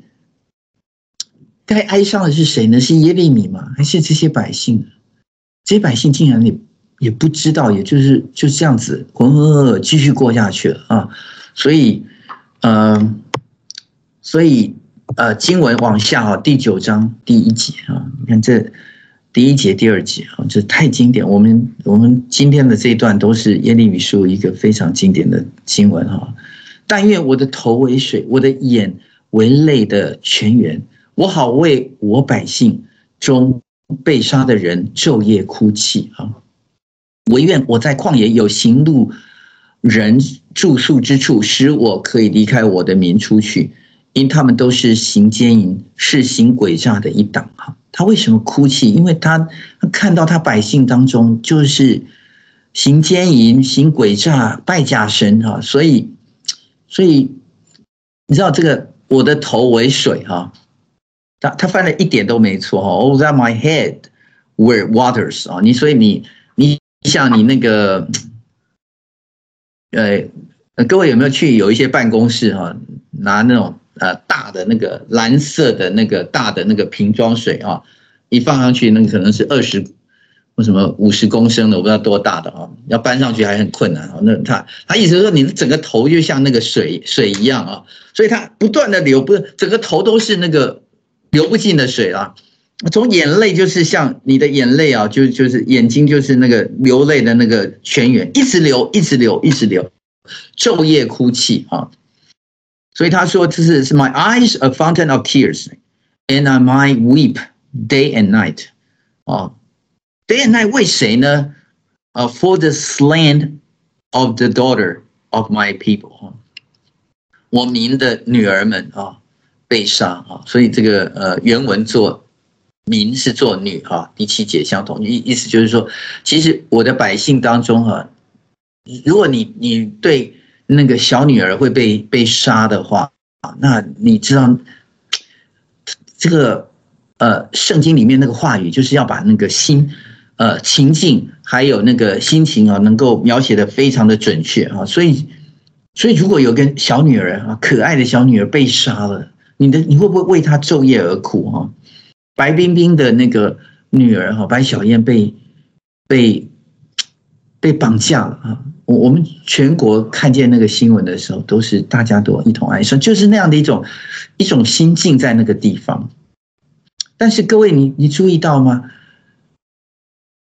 该哀伤的是谁呢？是耶利米吗？还是这些百姓？这些百姓竟然也也不知道，也就是就这样子浑浑噩噩继续过下去了啊！所以，嗯、所以，呃，经文往下哈，第九章第一节啊，你看这第一节、第二节啊，这太经典。我们我们今天的这一段都是耶利米书一个非常经典的经文哈。但愿我的头为水，我的眼为泪的泉源，我好为我百姓中被杀的人昼夜哭泣啊！惟愿我在旷野有行路人住宿之处，使我可以离开我的民出去。因他们都是行奸淫、是行诡诈的一党哈，他为什么哭泣？因为他看到他百姓当中就是行奸淫、行诡诈、拜假神哈，所以，所以你知道这个我的头为水哈，他他翻的一点都没错哈。Oh, that my head were waters 啊，你所以你你像你那个，呃，各位有没有去有一些办公室哈，拿那种。呃，大的那个蓝色的那个大的那个瓶装水啊，一放上去，那可能是二十或什么五十公升的，我不知道多大的啊，要搬上去还很困难啊。那他他意思是说，你的整个头就像那个水水一样啊，所以它不断的流，不是整个头都是那个流不尽的水啊。从眼泪就是像你的眼泪啊，就就是眼睛就是那个流泪的那个泉源，一直流，一直流，一直流，昼夜哭泣啊。所以他说：“这是是 my eyes a fountain of tears, and I might weep day and night。啊，day and night 为谁呢？啊，for the slain of the daughter of my people。我民的女儿们啊被杀啊，所以这个呃原文做民是做女啊，第七节相同意意思就是说，其实我的百姓当中哈，如果你你对。”那个小女儿会被被杀的话啊，那你知道这个呃，圣经里面那个话语就是要把那个心呃情境还有那个心情啊，能够描写得非常的准确啊。所以，所以如果有个小女儿啊，可爱的小女儿被杀了，你的你会不会为他昼夜而苦哈？白冰冰的那个女儿哈，白小燕被被被绑架了啊。我我们全国看见那个新闻的时候，都是大家都一同哀伤，就是那样的一种一种心境在那个地方。但是各位，你你注意到吗？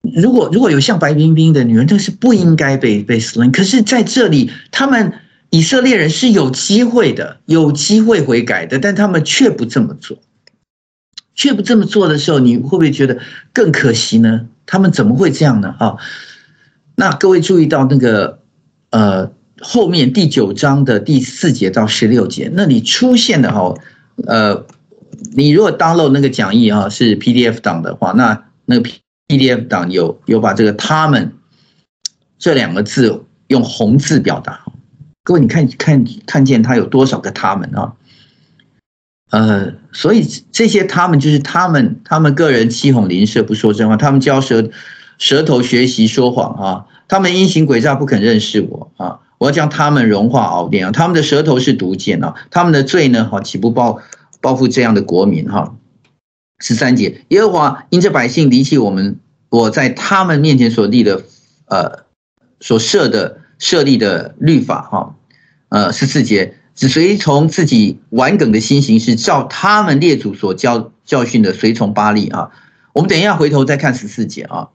如果如果有像白冰冰的女人，她是不应该被被 slain。可是在这里，他们以色列人是有机会的，有机会悔改的，但他们却不这么做，却不这么做的时候，你会不会觉得更可惜呢？他们怎么会这样呢？啊？那各位注意到那个，呃，后面第九章的第四节到十六节，那里出现的哈，呃，你如果 download 那个讲义啊是 PDF 档的话，那那个 PDF 档有有把这个他们这两个字用红字表达。各位你看看看见他有多少个他们啊？呃，所以这些他们就是他们，他们个人欺哄邻舍不说真话，他们教舌。舌头学习说谎啊！他们阴行诡诈不肯认识我啊！我要将他们融化熬炼啊！他们的舌头是毒箭啊！他们的罪呢？哈，岂不报报复这样的国民哈？十三节，耶和华因这百姓离弃我们，我在他们面前所立的呃所设的设立的律法哈呃十四节，只随从自己顽梗的心行事，照他们列祖所教教训的随从巴力啊！我们等一下回头再看十四节啊。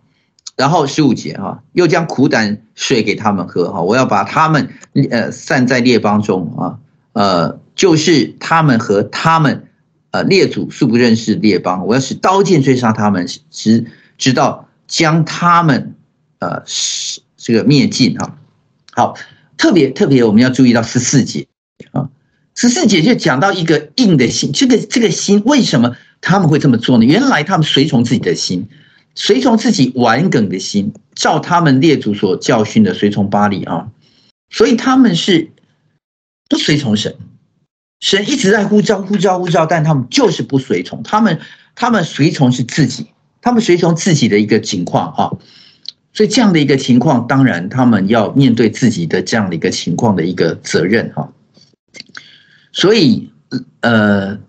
然后十五节啊，又将苦胆水给他们喝哈，我要把他们呃散在列邦中啊，呃，就是他们和他们呃列祖素不认识列邦，我要使刀剑追杀他们，直直到将他们呃是这个灭尽哈。好，特别特别我们要注意到十四节啊，十四节就讲到一个硬的心，这个这个心为什么他们会这么做呢？原来他们随从自己的心。随从自己顽梗的心，照他们列祖所教训的随从巴力啊，所以他们是不随从神，神一直在呼召呼召呼召，但他们就是不随从，他们他们随从是自己，他们随从自己的一个情况啊，所以这样的一个情况，当然他们要面对自己的这样的一个情况的一个责任哈，所以呃，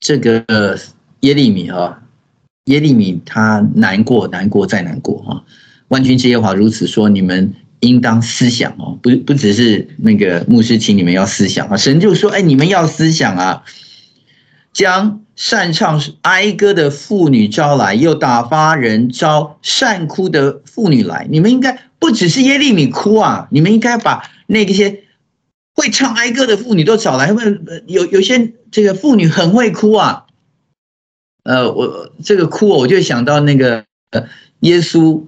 这个耶利米啊。耶利米他难过，难过再难过哈！万军之耶和华如此说：你们应当思想哦，不不只是那个牧师，请你们要思想啊！神就说：哎，你们要思想啊，将擅唱哀歌的妇女招来，又打发人招善哭的妇女来。你们应该不只是耶利米哭啊，你们应该把那些会唱哀歌的妇女都找来，因为有有些这个妇女很会哭啊。呃，我这个哭，我就想到那个耶稣，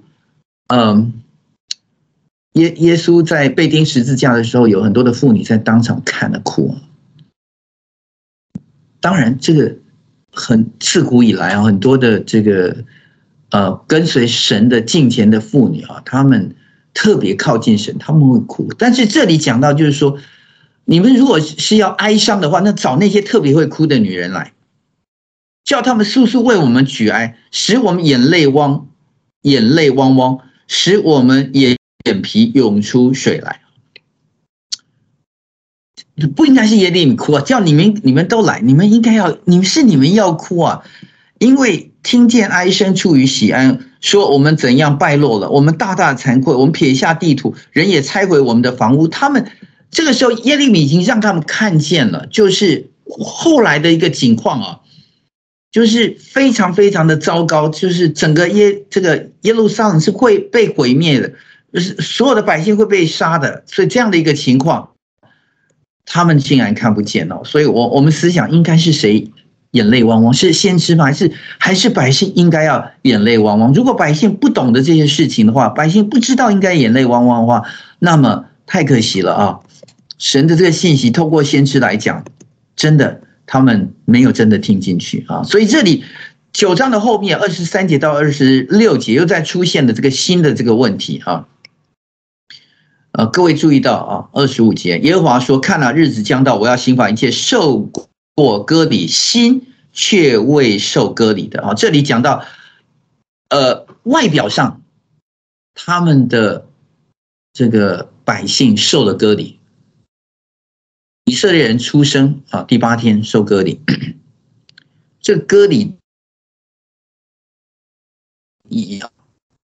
嗯，耶耶稣在被钉十字架的时候，有很多的妇女在当场看了哭。当然，这个很自古以来啊，很多的这个呃跟随神的敬虔的妇女啊，她们特别靠近神，她们会哭。但是这里讲到就是说，你们如果是要哀伤的话，那找那些特别会哭的女人来。叫他们速速为我们举哀，使我们眼泪汪，眼泪汪汪，使我们眼眼皮涌出水来。不应该是耶利米哭啊，叫你们你们都来，你们应该要，你们是你们要哭啊，因为听见哀声出于喜安，说我们怎样败落了，我们大大惭愧，我们撇下地土，人也拆毁我们的房屋。他们这个时候耶利米已经让他们看见了，就是后来的一个景况啊。就是非常非常的糟糕，就是整个耶这个耶路撒冷是会被毁灭的，是所有的百姓会被杀的，所以这样的一个情况，他们竟然看不见哦。所以我我们思想应该是谁眼泪汪汪？是先知吗？还是还是百姓应该要眼泪汪汪？如果百姓不懂得这些事情的话，百姓不知道应该眼泪汪汪的话，那么太可惜了啊！神的这个信息透过先知来讲，真的。他们没有真的听进去啊，所以这里九章的后面二十三节到二十六节又再出现了这个新的这个问题啊。呃，各位注意到啊，二十五节，耶和华说：“看了，日子将到，我要刑罚一切受过割礼、心却未受割礼的啊。”这里讲到，呃，外表上他们的这个百姓受了割礼。以色列人出生啊，第八天受割礼。这割礼一样，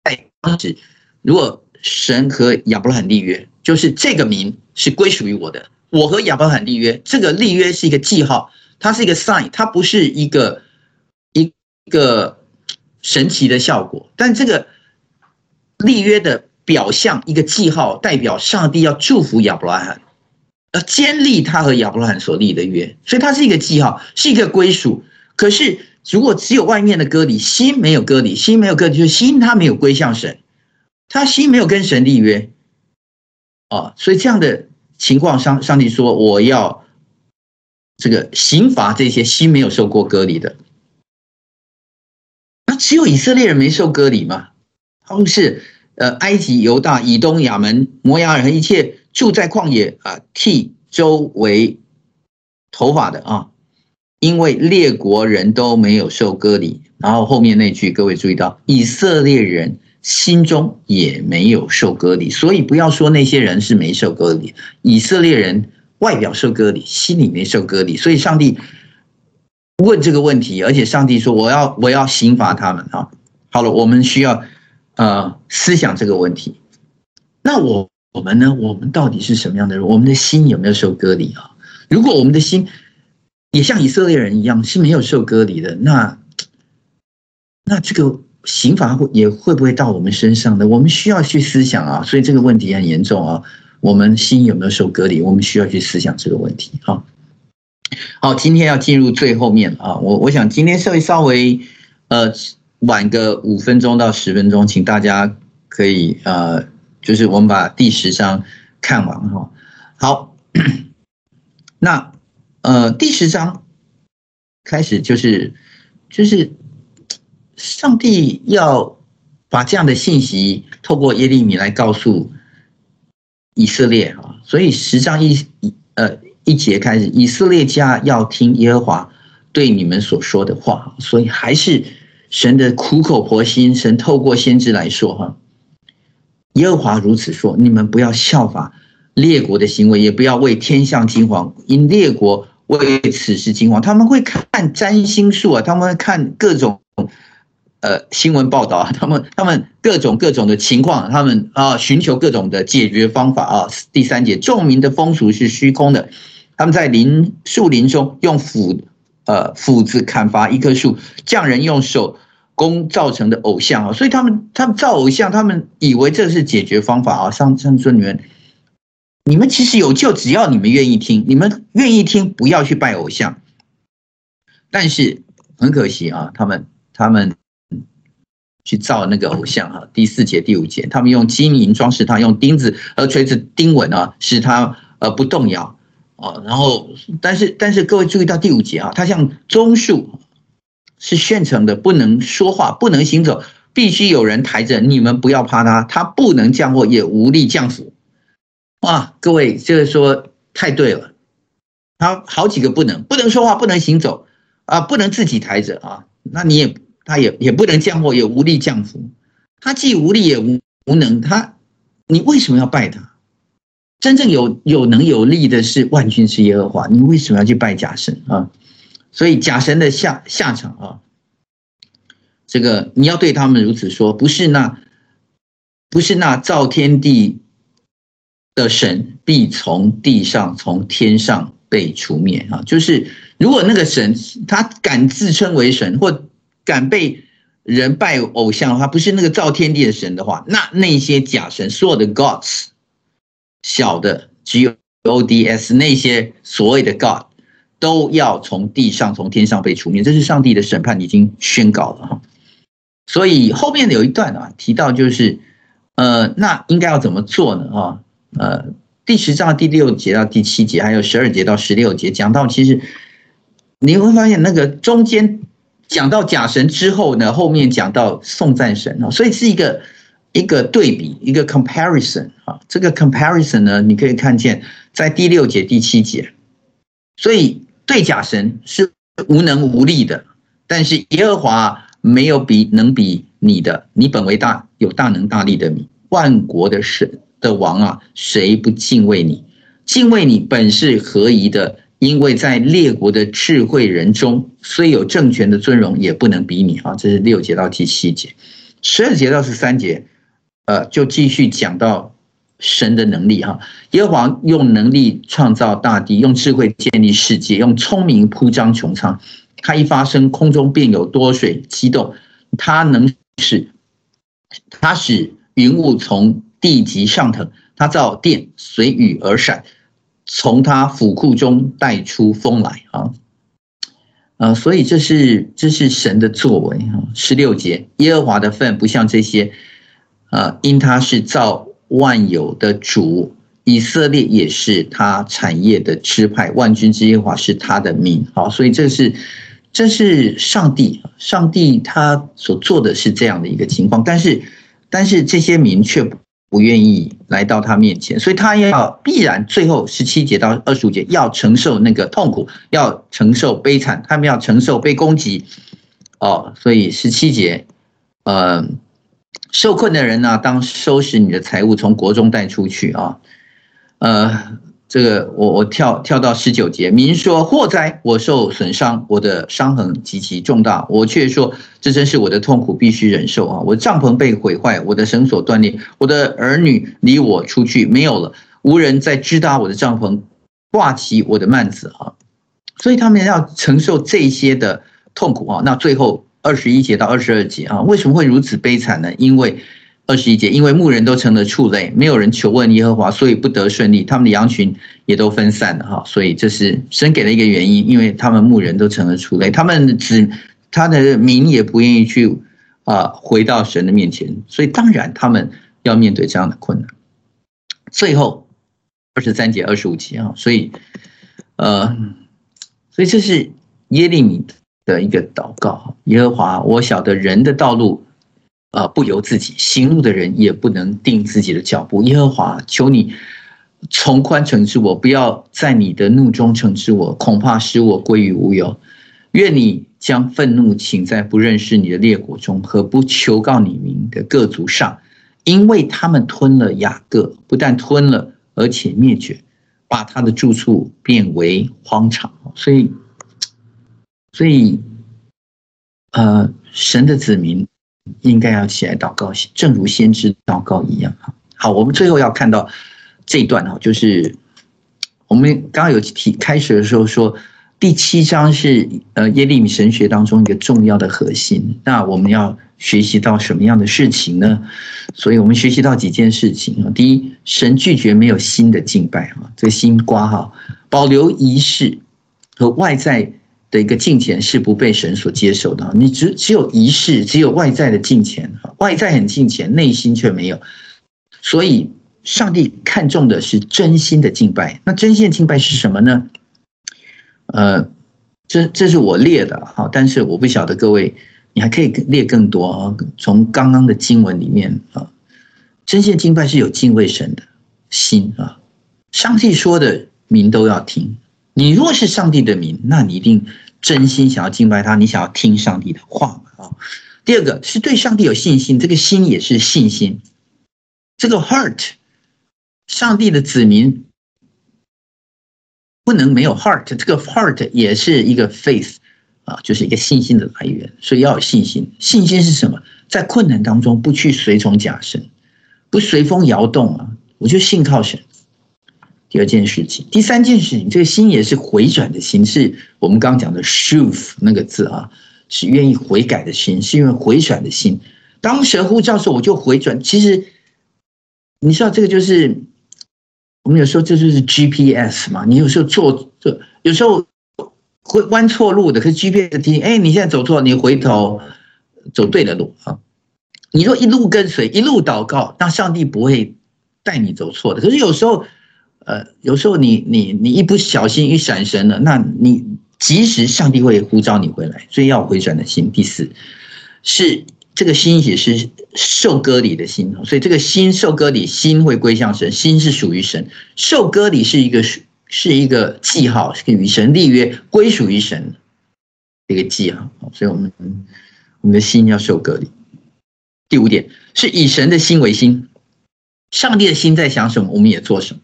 在当时，如果神和亚伯拉罕立约，就是这个名是归属于我的。我和亚伯拉罕立约，这个立约是一个记号，它是一个 sign，它不是一个一个神奇的效果。但这个立约的表象，一个记号，代表上帝要祝福亚伯拉罕。要坚立他和亚伯拉罕所立的约，所以它是一个记号，是一个归属。可是如果只有外面的割礼，心没有割礼，心没有割礼，就是心他没有归向神，他心没有跟神立约，啊，所以这样的情况，上上帝说我要这个刑罚这些心没有受过割礼的。那只有以色列人没受割礼吗？他们是呃，埃及、犹大、以东、亚门、摩押人一切。住在旷野啊，剃周围头发的啊，因为列国人都没有受割礼。然后后面那句，各位注意到，以色列人心中也没有受割礼，所以不要说那些人是没受割礼，以色列人外表受割礼，心里没受割礼。所以上帝问这个问题，而且上帝说：“我要我要刑罚他们啊！”好了，我们需要呃思想这个问题。那我。我们呢？我们到底是什么样的人？我们的心有没有受割礼啊？如果我们的心也像以色列人一样是没有受割礼的，那那这个刑罚会也会不会到我们身上呢？我们需要去思想啊。所以这个问题很严重啊。我们心有没有受隔离？我们需要去思想这个问题啊。好，今天要进入最后面啊。我我想今天稍微稍微呃晚个五分钟到十分钟，请大家可以呃。就是我们把第十章看完哈，好，那呃第十章开始就是就是上帝要把这样的信息透过耶利米来告诉以色列啊，所以十章一一呃一节开始，以色列家要听耶和华对你们所说的话，所以还是神的苦口婆心，神透过先知来说哈，耶和华如此说，你们不要效法列国的行为，也不要为天象惊惶，因列国为此事惊惶，他们会看占星术啊，他们会看各种。呃，新闻报道，他们他们各种各种的情况，他们啊寻求各种的解决方法啊。第三节，众民的风俗是虚空的，他们在林树林中用斧呃斧子砍伐一棵树，匠人用手工造成的偶像啊，所以他们他们造偶像，他们以为这是解决方法啊。上上说你们，你们其实有救，只要你们愿意听，你们愿意听，不要去拜偶像。但是很可惜啊，他们他们。去造那个偶像哈，第四节、第五节，他们用金银装饰它，用钉子和锤子钉稳啊，使它呃不动摇啊。然后，但是但是各位注意到第五节啊，它像棕树，是现成的，不能说话，不能行走，必须有人抬着。你们不要怕它，它不能降祸，也无力降福。哇，各位这个说太对了，它好几个不能，不能说话，不能行走啊，不能自己抬着啊，那你也。他也也不能降祸，也无力降福。他既无力也无无能，他你为什么要拜他？真正有有能有力的是万军之耶和华，你为什么要去拜假神啊？所以假神的下下场啊，这个你要对他们如此说：不是那不是那造天地的神，必从地上从天上被除灭啊！就是如果那个神他敢自称为神或敢被人拜偶像的话，不是那个造天地的神的话，那那些假神，所有的 gods，小的 g o d s 那些所谓的 god，都要从地上从天上被除灭，这是上帝的审判已经宣告了哈。所以后面有一段啊，提到就是，呃，那应该要怎么做呢？啊，呃，第十章第六节到第七节，还有十二节到十六节，讲到其实你会发现那个中间。讲到假神之后呢，后面讲到颂赞神啊，所以是一个一个对比，一个 comparison 啊。这个 comparison 呢，你可以看见在第六节、第七节。所以对假神是无能无力的，但是耶和华没有比能比你的，你本为大有大能大力的你，万国的神的王啊，谁不敬畏你？敬畏你本是合宜的。因为在列国的智慧人中，虽有政权的尊荣，也不能比拟啊！这是六节到第七节，十二节到十三节，呃，就继续讲到神的能力哈。耶和华用能力创造大地，用智慧建立世界，用聪明铺张穹苍。他一发声，空中便有多水激动。他能使，他使云雾从地极上腾。他造电，随雨而闪。从他府库中带出风来啊，呃，所以这是这是神的作为啊。十六节，耶和华的份不像这些，呃，因他是造万有的主，以色列也是他产业的支派，万军之耶和华是他的名。好，所以这是这是上帝，上帝他所做的是这样的一个情况，但是但是这些民却不。不愿意来到他面前，所以他要必然最后十七节到二十五节要承受那个痛苦，要承受悲惨，他们要承受被攻击。哦，所以十七节，呃，受困的人呢、当收拾你的财物，从国中带出去啊，呃。这个我我跳跳到十九节，民说祸灾，我受损伤，我的伤痕极其重大，我却说这真是我的痛苦，必须忍受啊！我的帐篷被毁坏，我的绳索断裂，我的儿女离我出去没有了，无人再支搭我的帐篷，挂起我的幔子啊！所以他们要承受这些的痛苦啊！那最后二十一节到二十二节啊，为什么会如此悲惨呢？因为二十一节，因为牧人都成了畜类，没有人求问耶和华，所以不得顺利。他们的羊群也都分散了哈，所以这是神给了一个原因，因为他们牧人都成了畜类，他们子他的民也不愿意去啊回到神的面前，所以当然他们要面对这样的困难。最后二十三节、二十五节啊，所以呃，所以这是耶利米的一个祷告，耶和华，我晓得人的道路。呃，不由自己行路的人也不能定自己的脚步。耶和华，求你从宽惩治我，不要在你的怒中惩治我，恐怕使我归于无有。愿你将愤怒倾在不认识你的列国中和不求告你名的各族上，因为他们吞了雅各，不但吞了，而且灭绝，把他的住处变为荒场。所以，所以，呃，神的子民应该要起来祷告，正如先知祷告一样。好，我们最后要看到这一段哈，就是我们刚刚有提开始的时候说。第七章是呃耶利米神学当中一个重要的核心。那我们要学习到什么样的事情呢？所以我们学习到几件事情啊。第一，神拒绝没有心的敬拜啊，这个心瓜哈，保留仪式和外在的一个敬虔是不被神所接受的。你只只有仪式，只有外在的敬虔，外在很敬虔，内心却没有。所以上帝看重的是真心的敬拜。那真心敬拜是什么呢？呃，这这是我列的哈，但是我不晓得各位，你还可以列更多啊。从刚刚的经文里面啊，真心敬拜是有敬畏神的心啊。上帝说的民都要听，你若是上帝的民，那你一定真心想要敬拜他，你想要听上帝的话啊。第二个是对上帝有信心，这个心也是信心，这个 heart，上帝的子民。不能没有 heart，这个 heart 也是一个 faith 啊，就是一个信心的来源，所以要有信心。信心是什么？在困难当中不去随从假神，不随风摇动啊，我就信靠神。第二件事情，第三件事情，这个心也是回转的心，是我们刚刚讲的 shuv 那个字啊，是愿意悔改的心，是因为回转的心。当神呼召时，我就回转。其实你知道，这个就是。我们有时候这就是 GPS 嘛，你有时候做这，有时候会弯错路的，可是 GPS 提醒，哎，你现在走错，你回头走对了路啊。你说一路跟随，一路祷告，那上帝不会带你走错的。可是有时候，呃，有时候你你你一不小心一闪神了，那你即时上帝会呼召你回来，所以要回转的心。第四是。这个心也是受割礼的心，所以这个心受割礼，心会归向神，心是属于神。受割礼是一个是是一个记号，是与神立约，归属于神一个记号。所以我们我们的心要受割礼。第五点是以神的心为心，上帝的心在想什么，我们也做什么。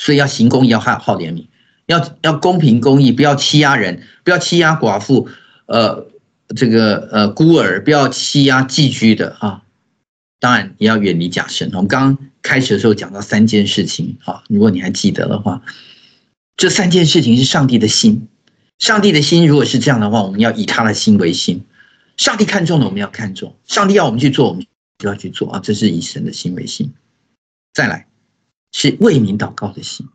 所以要行公义，要好好怜悯，要要公平公义，不要欺压人，不要欺压寡妇，呃。这个呃孤儿不要欺压寄居的啊，当然也要远离假神。我们刚刚开始的时候讲到三件事情啊，如果你还记得的话，这三件事情是上帝的心。上帝的心如果是这样的话，我们要以他的心为心。上帝看重的我们要看重，上帝要我们去做，我们就要去做啊。这是以神的心为心。再来是为民祷告的心，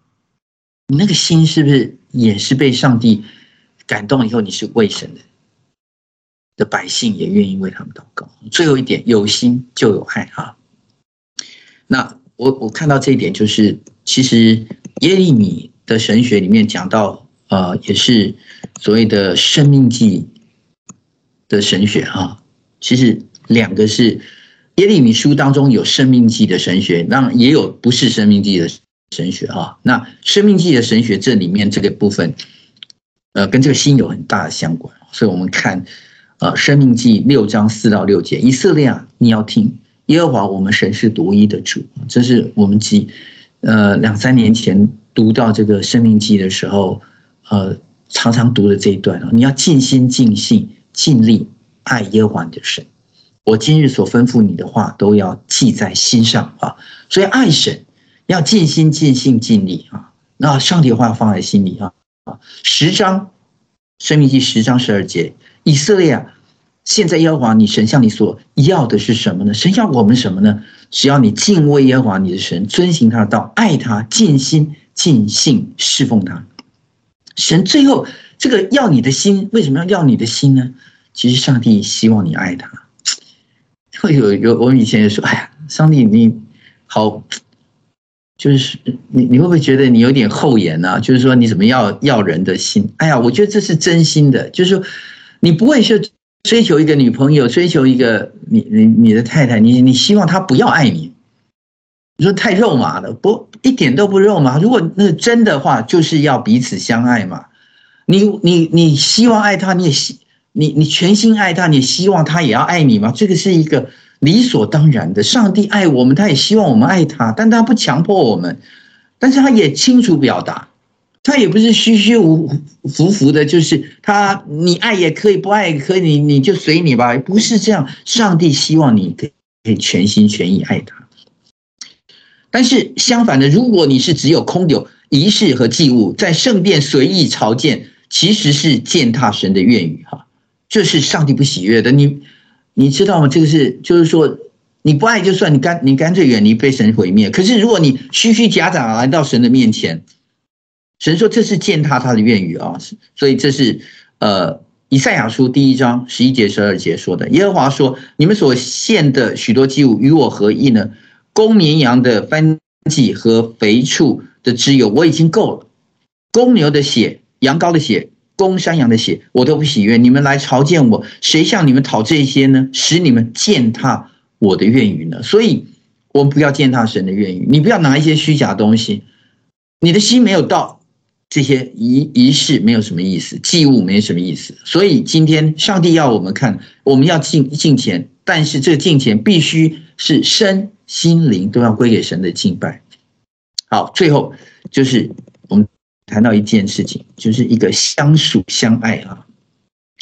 你那个心是不是也是被上帝感动以后，你是为神的？的百姓也愿意为他们祷告。最后一点，有心就有爱啊。那我我看到这一点，就是其实耶利米的神学里面讲到，呃，也是所谓的生命记的神学啊。其实两个是耶利米书当中有生命记的神学，那也有不是生命记的神学啊。那生命记的神学这里面这个部分，呃，跟这个心有很大的相关，所以我们看。呃，生命记》六章四到六节，以色列啊，你要听耶和华我们神是独一的主。这是我们几呃两三年前读到这个《生命记》的时候，呃，常常读的这一段啊，你要尽心尽性尽力爱耶和华的神。我今日所吩咐你的话，都要记在心上啊。所以爱神要尽心尽性尽力啊。那上帝的话放在心里啊啊。十章《申命记》十章十二节。以色列啊，现在耶和华你神向你所要的是什么呢？神要我们什么呢？只要你敬畏耶和华你的神，遵行他的道，爱他，尽心尽性侍奉他。神最后这个要你的心，为什么要要你的心呢？其实上帝希望你爱他。会有有我以前也说，哎呀，上帝你好，就是你你会不会觉得你有点厚颜呢？就是说你怎么要要人的心？哎呀，我觉得这是真心的，就是说。你不会去追求一个女朋友，追求一个你你你的太太，你你希望她不要爱你，你说太肉麻了，不一点都不肉麻。如果那真的话，就是要彼此相爱嘛。你你你希望爱她，你也希你你全心爱他，你希望他也要爱你吗？这个是一个理所当然的。上帝爱我们，他也希望我们爱他，但他不强迫我们，但是他也清楚表达。他也不是虚虚无浮浮的，就是他，你爱也可以，不爱也可以，你你就随你吧，不是这样。上帝希望你可以全心全意爱他，但是相反的，如果你是只有空有仪式和祭物，在圣殿随意朝见，其实是践踏神的愿语哈，这是上帝不喜悦的。你你知道吗？这个是就是说，你不爱就算，你干你干脆远离，被神毁灭。可是如果你虚虚假假来到神的面前。神说这是践踏他的愿语啊，所以这是呃以赛亚书第一章十一节十二节说的。耶和华说：“你们所献的许多祭物与我何异呢？公绵羊的番祭和肥畜的脂油我已经够了，公牛的血、羊羔的血、公山羊的血我都不喜悦。你们来朝见我，谁向你们讨这些呢？使你们践踏我的愿语呢？所以，我们不要践踏神的愿语。你不要拿一些虚假东西，你的心没有到。”这些仪仪式没有什么意思，祭物没什么意思，所以今天上帝要我们看，我们要敬敬虔，但是这个敬虔必须是身心灵都要归给神的敬拜。好，最后就是谈到一件事情，就是一个相属相爱啊。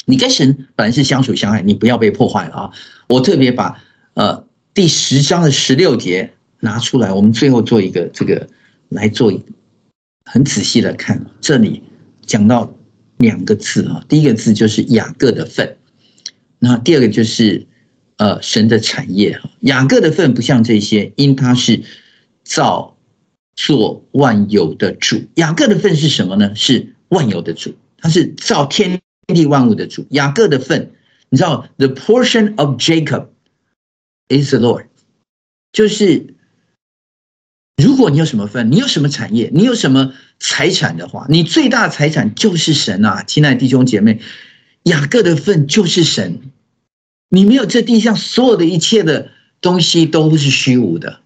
你跟神本来是相属相爱，你不要被破坏了啊。我特别把呃第十章的十六节拿出来，我们最后做一个这个来做一个。很仔细的看，这里讲到两个字啊，第一个字就是雅各的份，那第二个就是呃神的产业。雅各的份不像这些，因他是造做万有的主。雅各的份是什么呢？是万有的主，他是造天地万物的主。雅各的份，你知道，the portion of Jacob is the Lord，就是。如果你有什么份，你有什么产业，你有什么财产的话，你最大的财产就是神啊，亲爱的弟兄姐妹，雅各的份就是神。你没有这地上所有的一切的东西都是虚无的，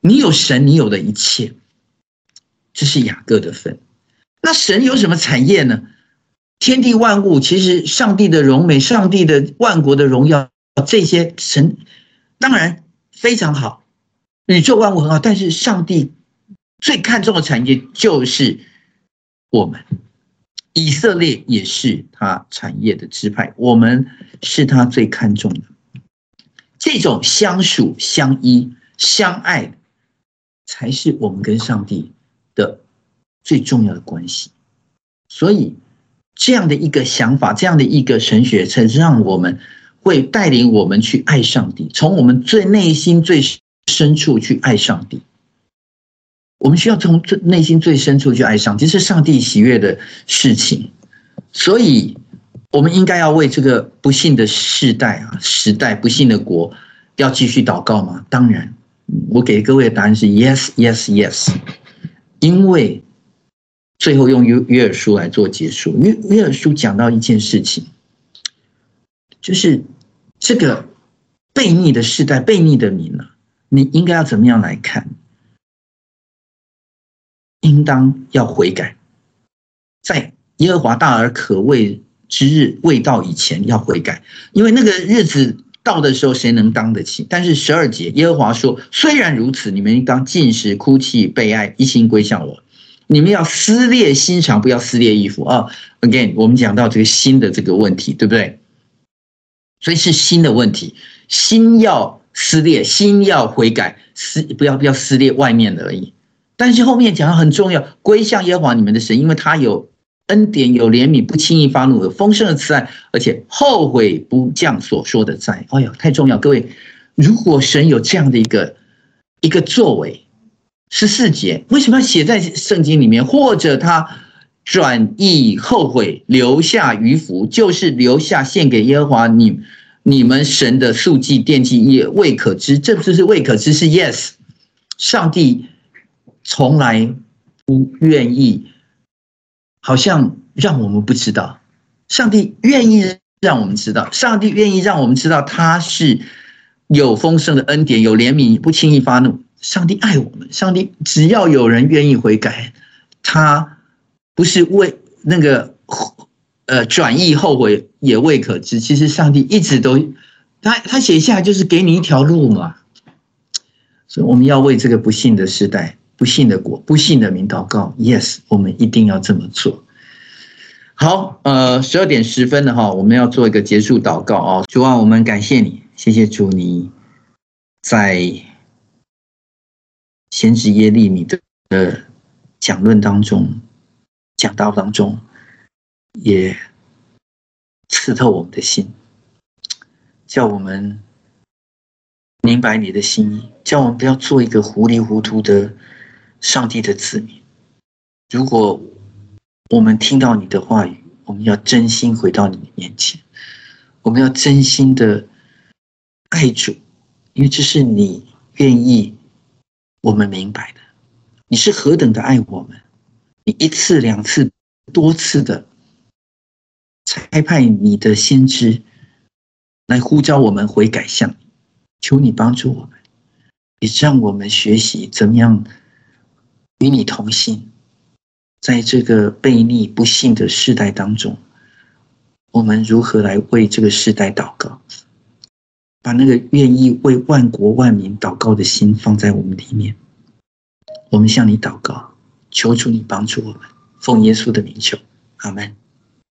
你有神，你有的一切，这是雅各的份。那神有什么产业呢？天地万物，其实上帝的荣美，上帝的万国的荣耀，这些神当然非常好。宇宙万物很好，但是上帝最看重的产业就是我们。以色列也是他产业的支派，我们是他最看重的。这种相属、相依、相爱，才是我们跟上帝最重要的关系。所以，这样的一个想法，这样的一个神学，才让我们会带领我们去爱上帝，从我们最内心最。深处去爱上帝，我们需要从最内心最深处去爱上，这是上帝喜悦的事情。所以，我们应该要为这个不幸的世代啊、时代、不幸的国，要继续祷告吗？当然，我给各位的答案是 yes, yes, yes。因为最后用约约尔书来做结束，约约尔书讲到一件事情，就是这个悖逆的世代、悖逆的民呢。你应该要怎么样来看？应当要悔改，在耶和华大而可畏之日未到以前要悔改，因为那个日子到的时候，谁能当得起？但是十二节，耶和华说：虽然如此，你们应当尽食、哭泣、悲哀，一心归向我。你们要撕裂心肠，不要撕裂衣服啊！Again，我们讲到这个心的这个问题，对不对？所以是心的问题，心要。撕裂，心要悔改，撕不要不要撕裂外面的而已。但是后面讲的很重要，归向耶和华你们的神，因为他有恩典，有怜悯，不轻易发怒，有丰盛的慈爱，而且后悔不降所说的债。哎呦，太重要！各位，如果神有这样的一个一个作为，十四节为什么要写在圣经里面？或者他转意后悔，留下余福，就是留下献给耶和华你。你们神的数据奠祭也未可知，这不是未可知，是 yes。上帝从来不愿意，好像让我们不知道。上帝愿意让我们知道，上帝愿意让我们知道他是有丰盛的恩典，有怜悯，不轻易发怒。上帝爱我们，上帝只要有人愿意悔改，他不是为那个呃转意后悔也未可知。其实上帝一直都，他他写下就是给你一条路嘛。所以我们要为这个不幸的时代、不幸的国、不幸的民祷告。Yes，我们一定要这么做。好，呃，十二点十分的哈，我们要做一个结束祷告啊。主啊，我们感谢你，谢谢主，你在。先知耶利米的讲论当中，讲道当中，也刺透我们的心，叫我们明白你的心意，叫我们不要做一个糊里糊涂的上帝的子民。如果我们听到你的话语，我们要真心回到你的面前，我们要真心的爱主，因为这是你愿意。我们明白的，你是何等的爱我们，你一次两次多次的差派你的先知来呼召我们悔改向你，求你帮助我们，也让我们学习怎么样与你同行，在这个悖逆不幸的世代当中，我们如何来为这个世代祷告。把那个愿意为万国万民祷告的心放在我们里面，我们向你祷告，求主你帮助我们，奉耶稣的名求，阿门。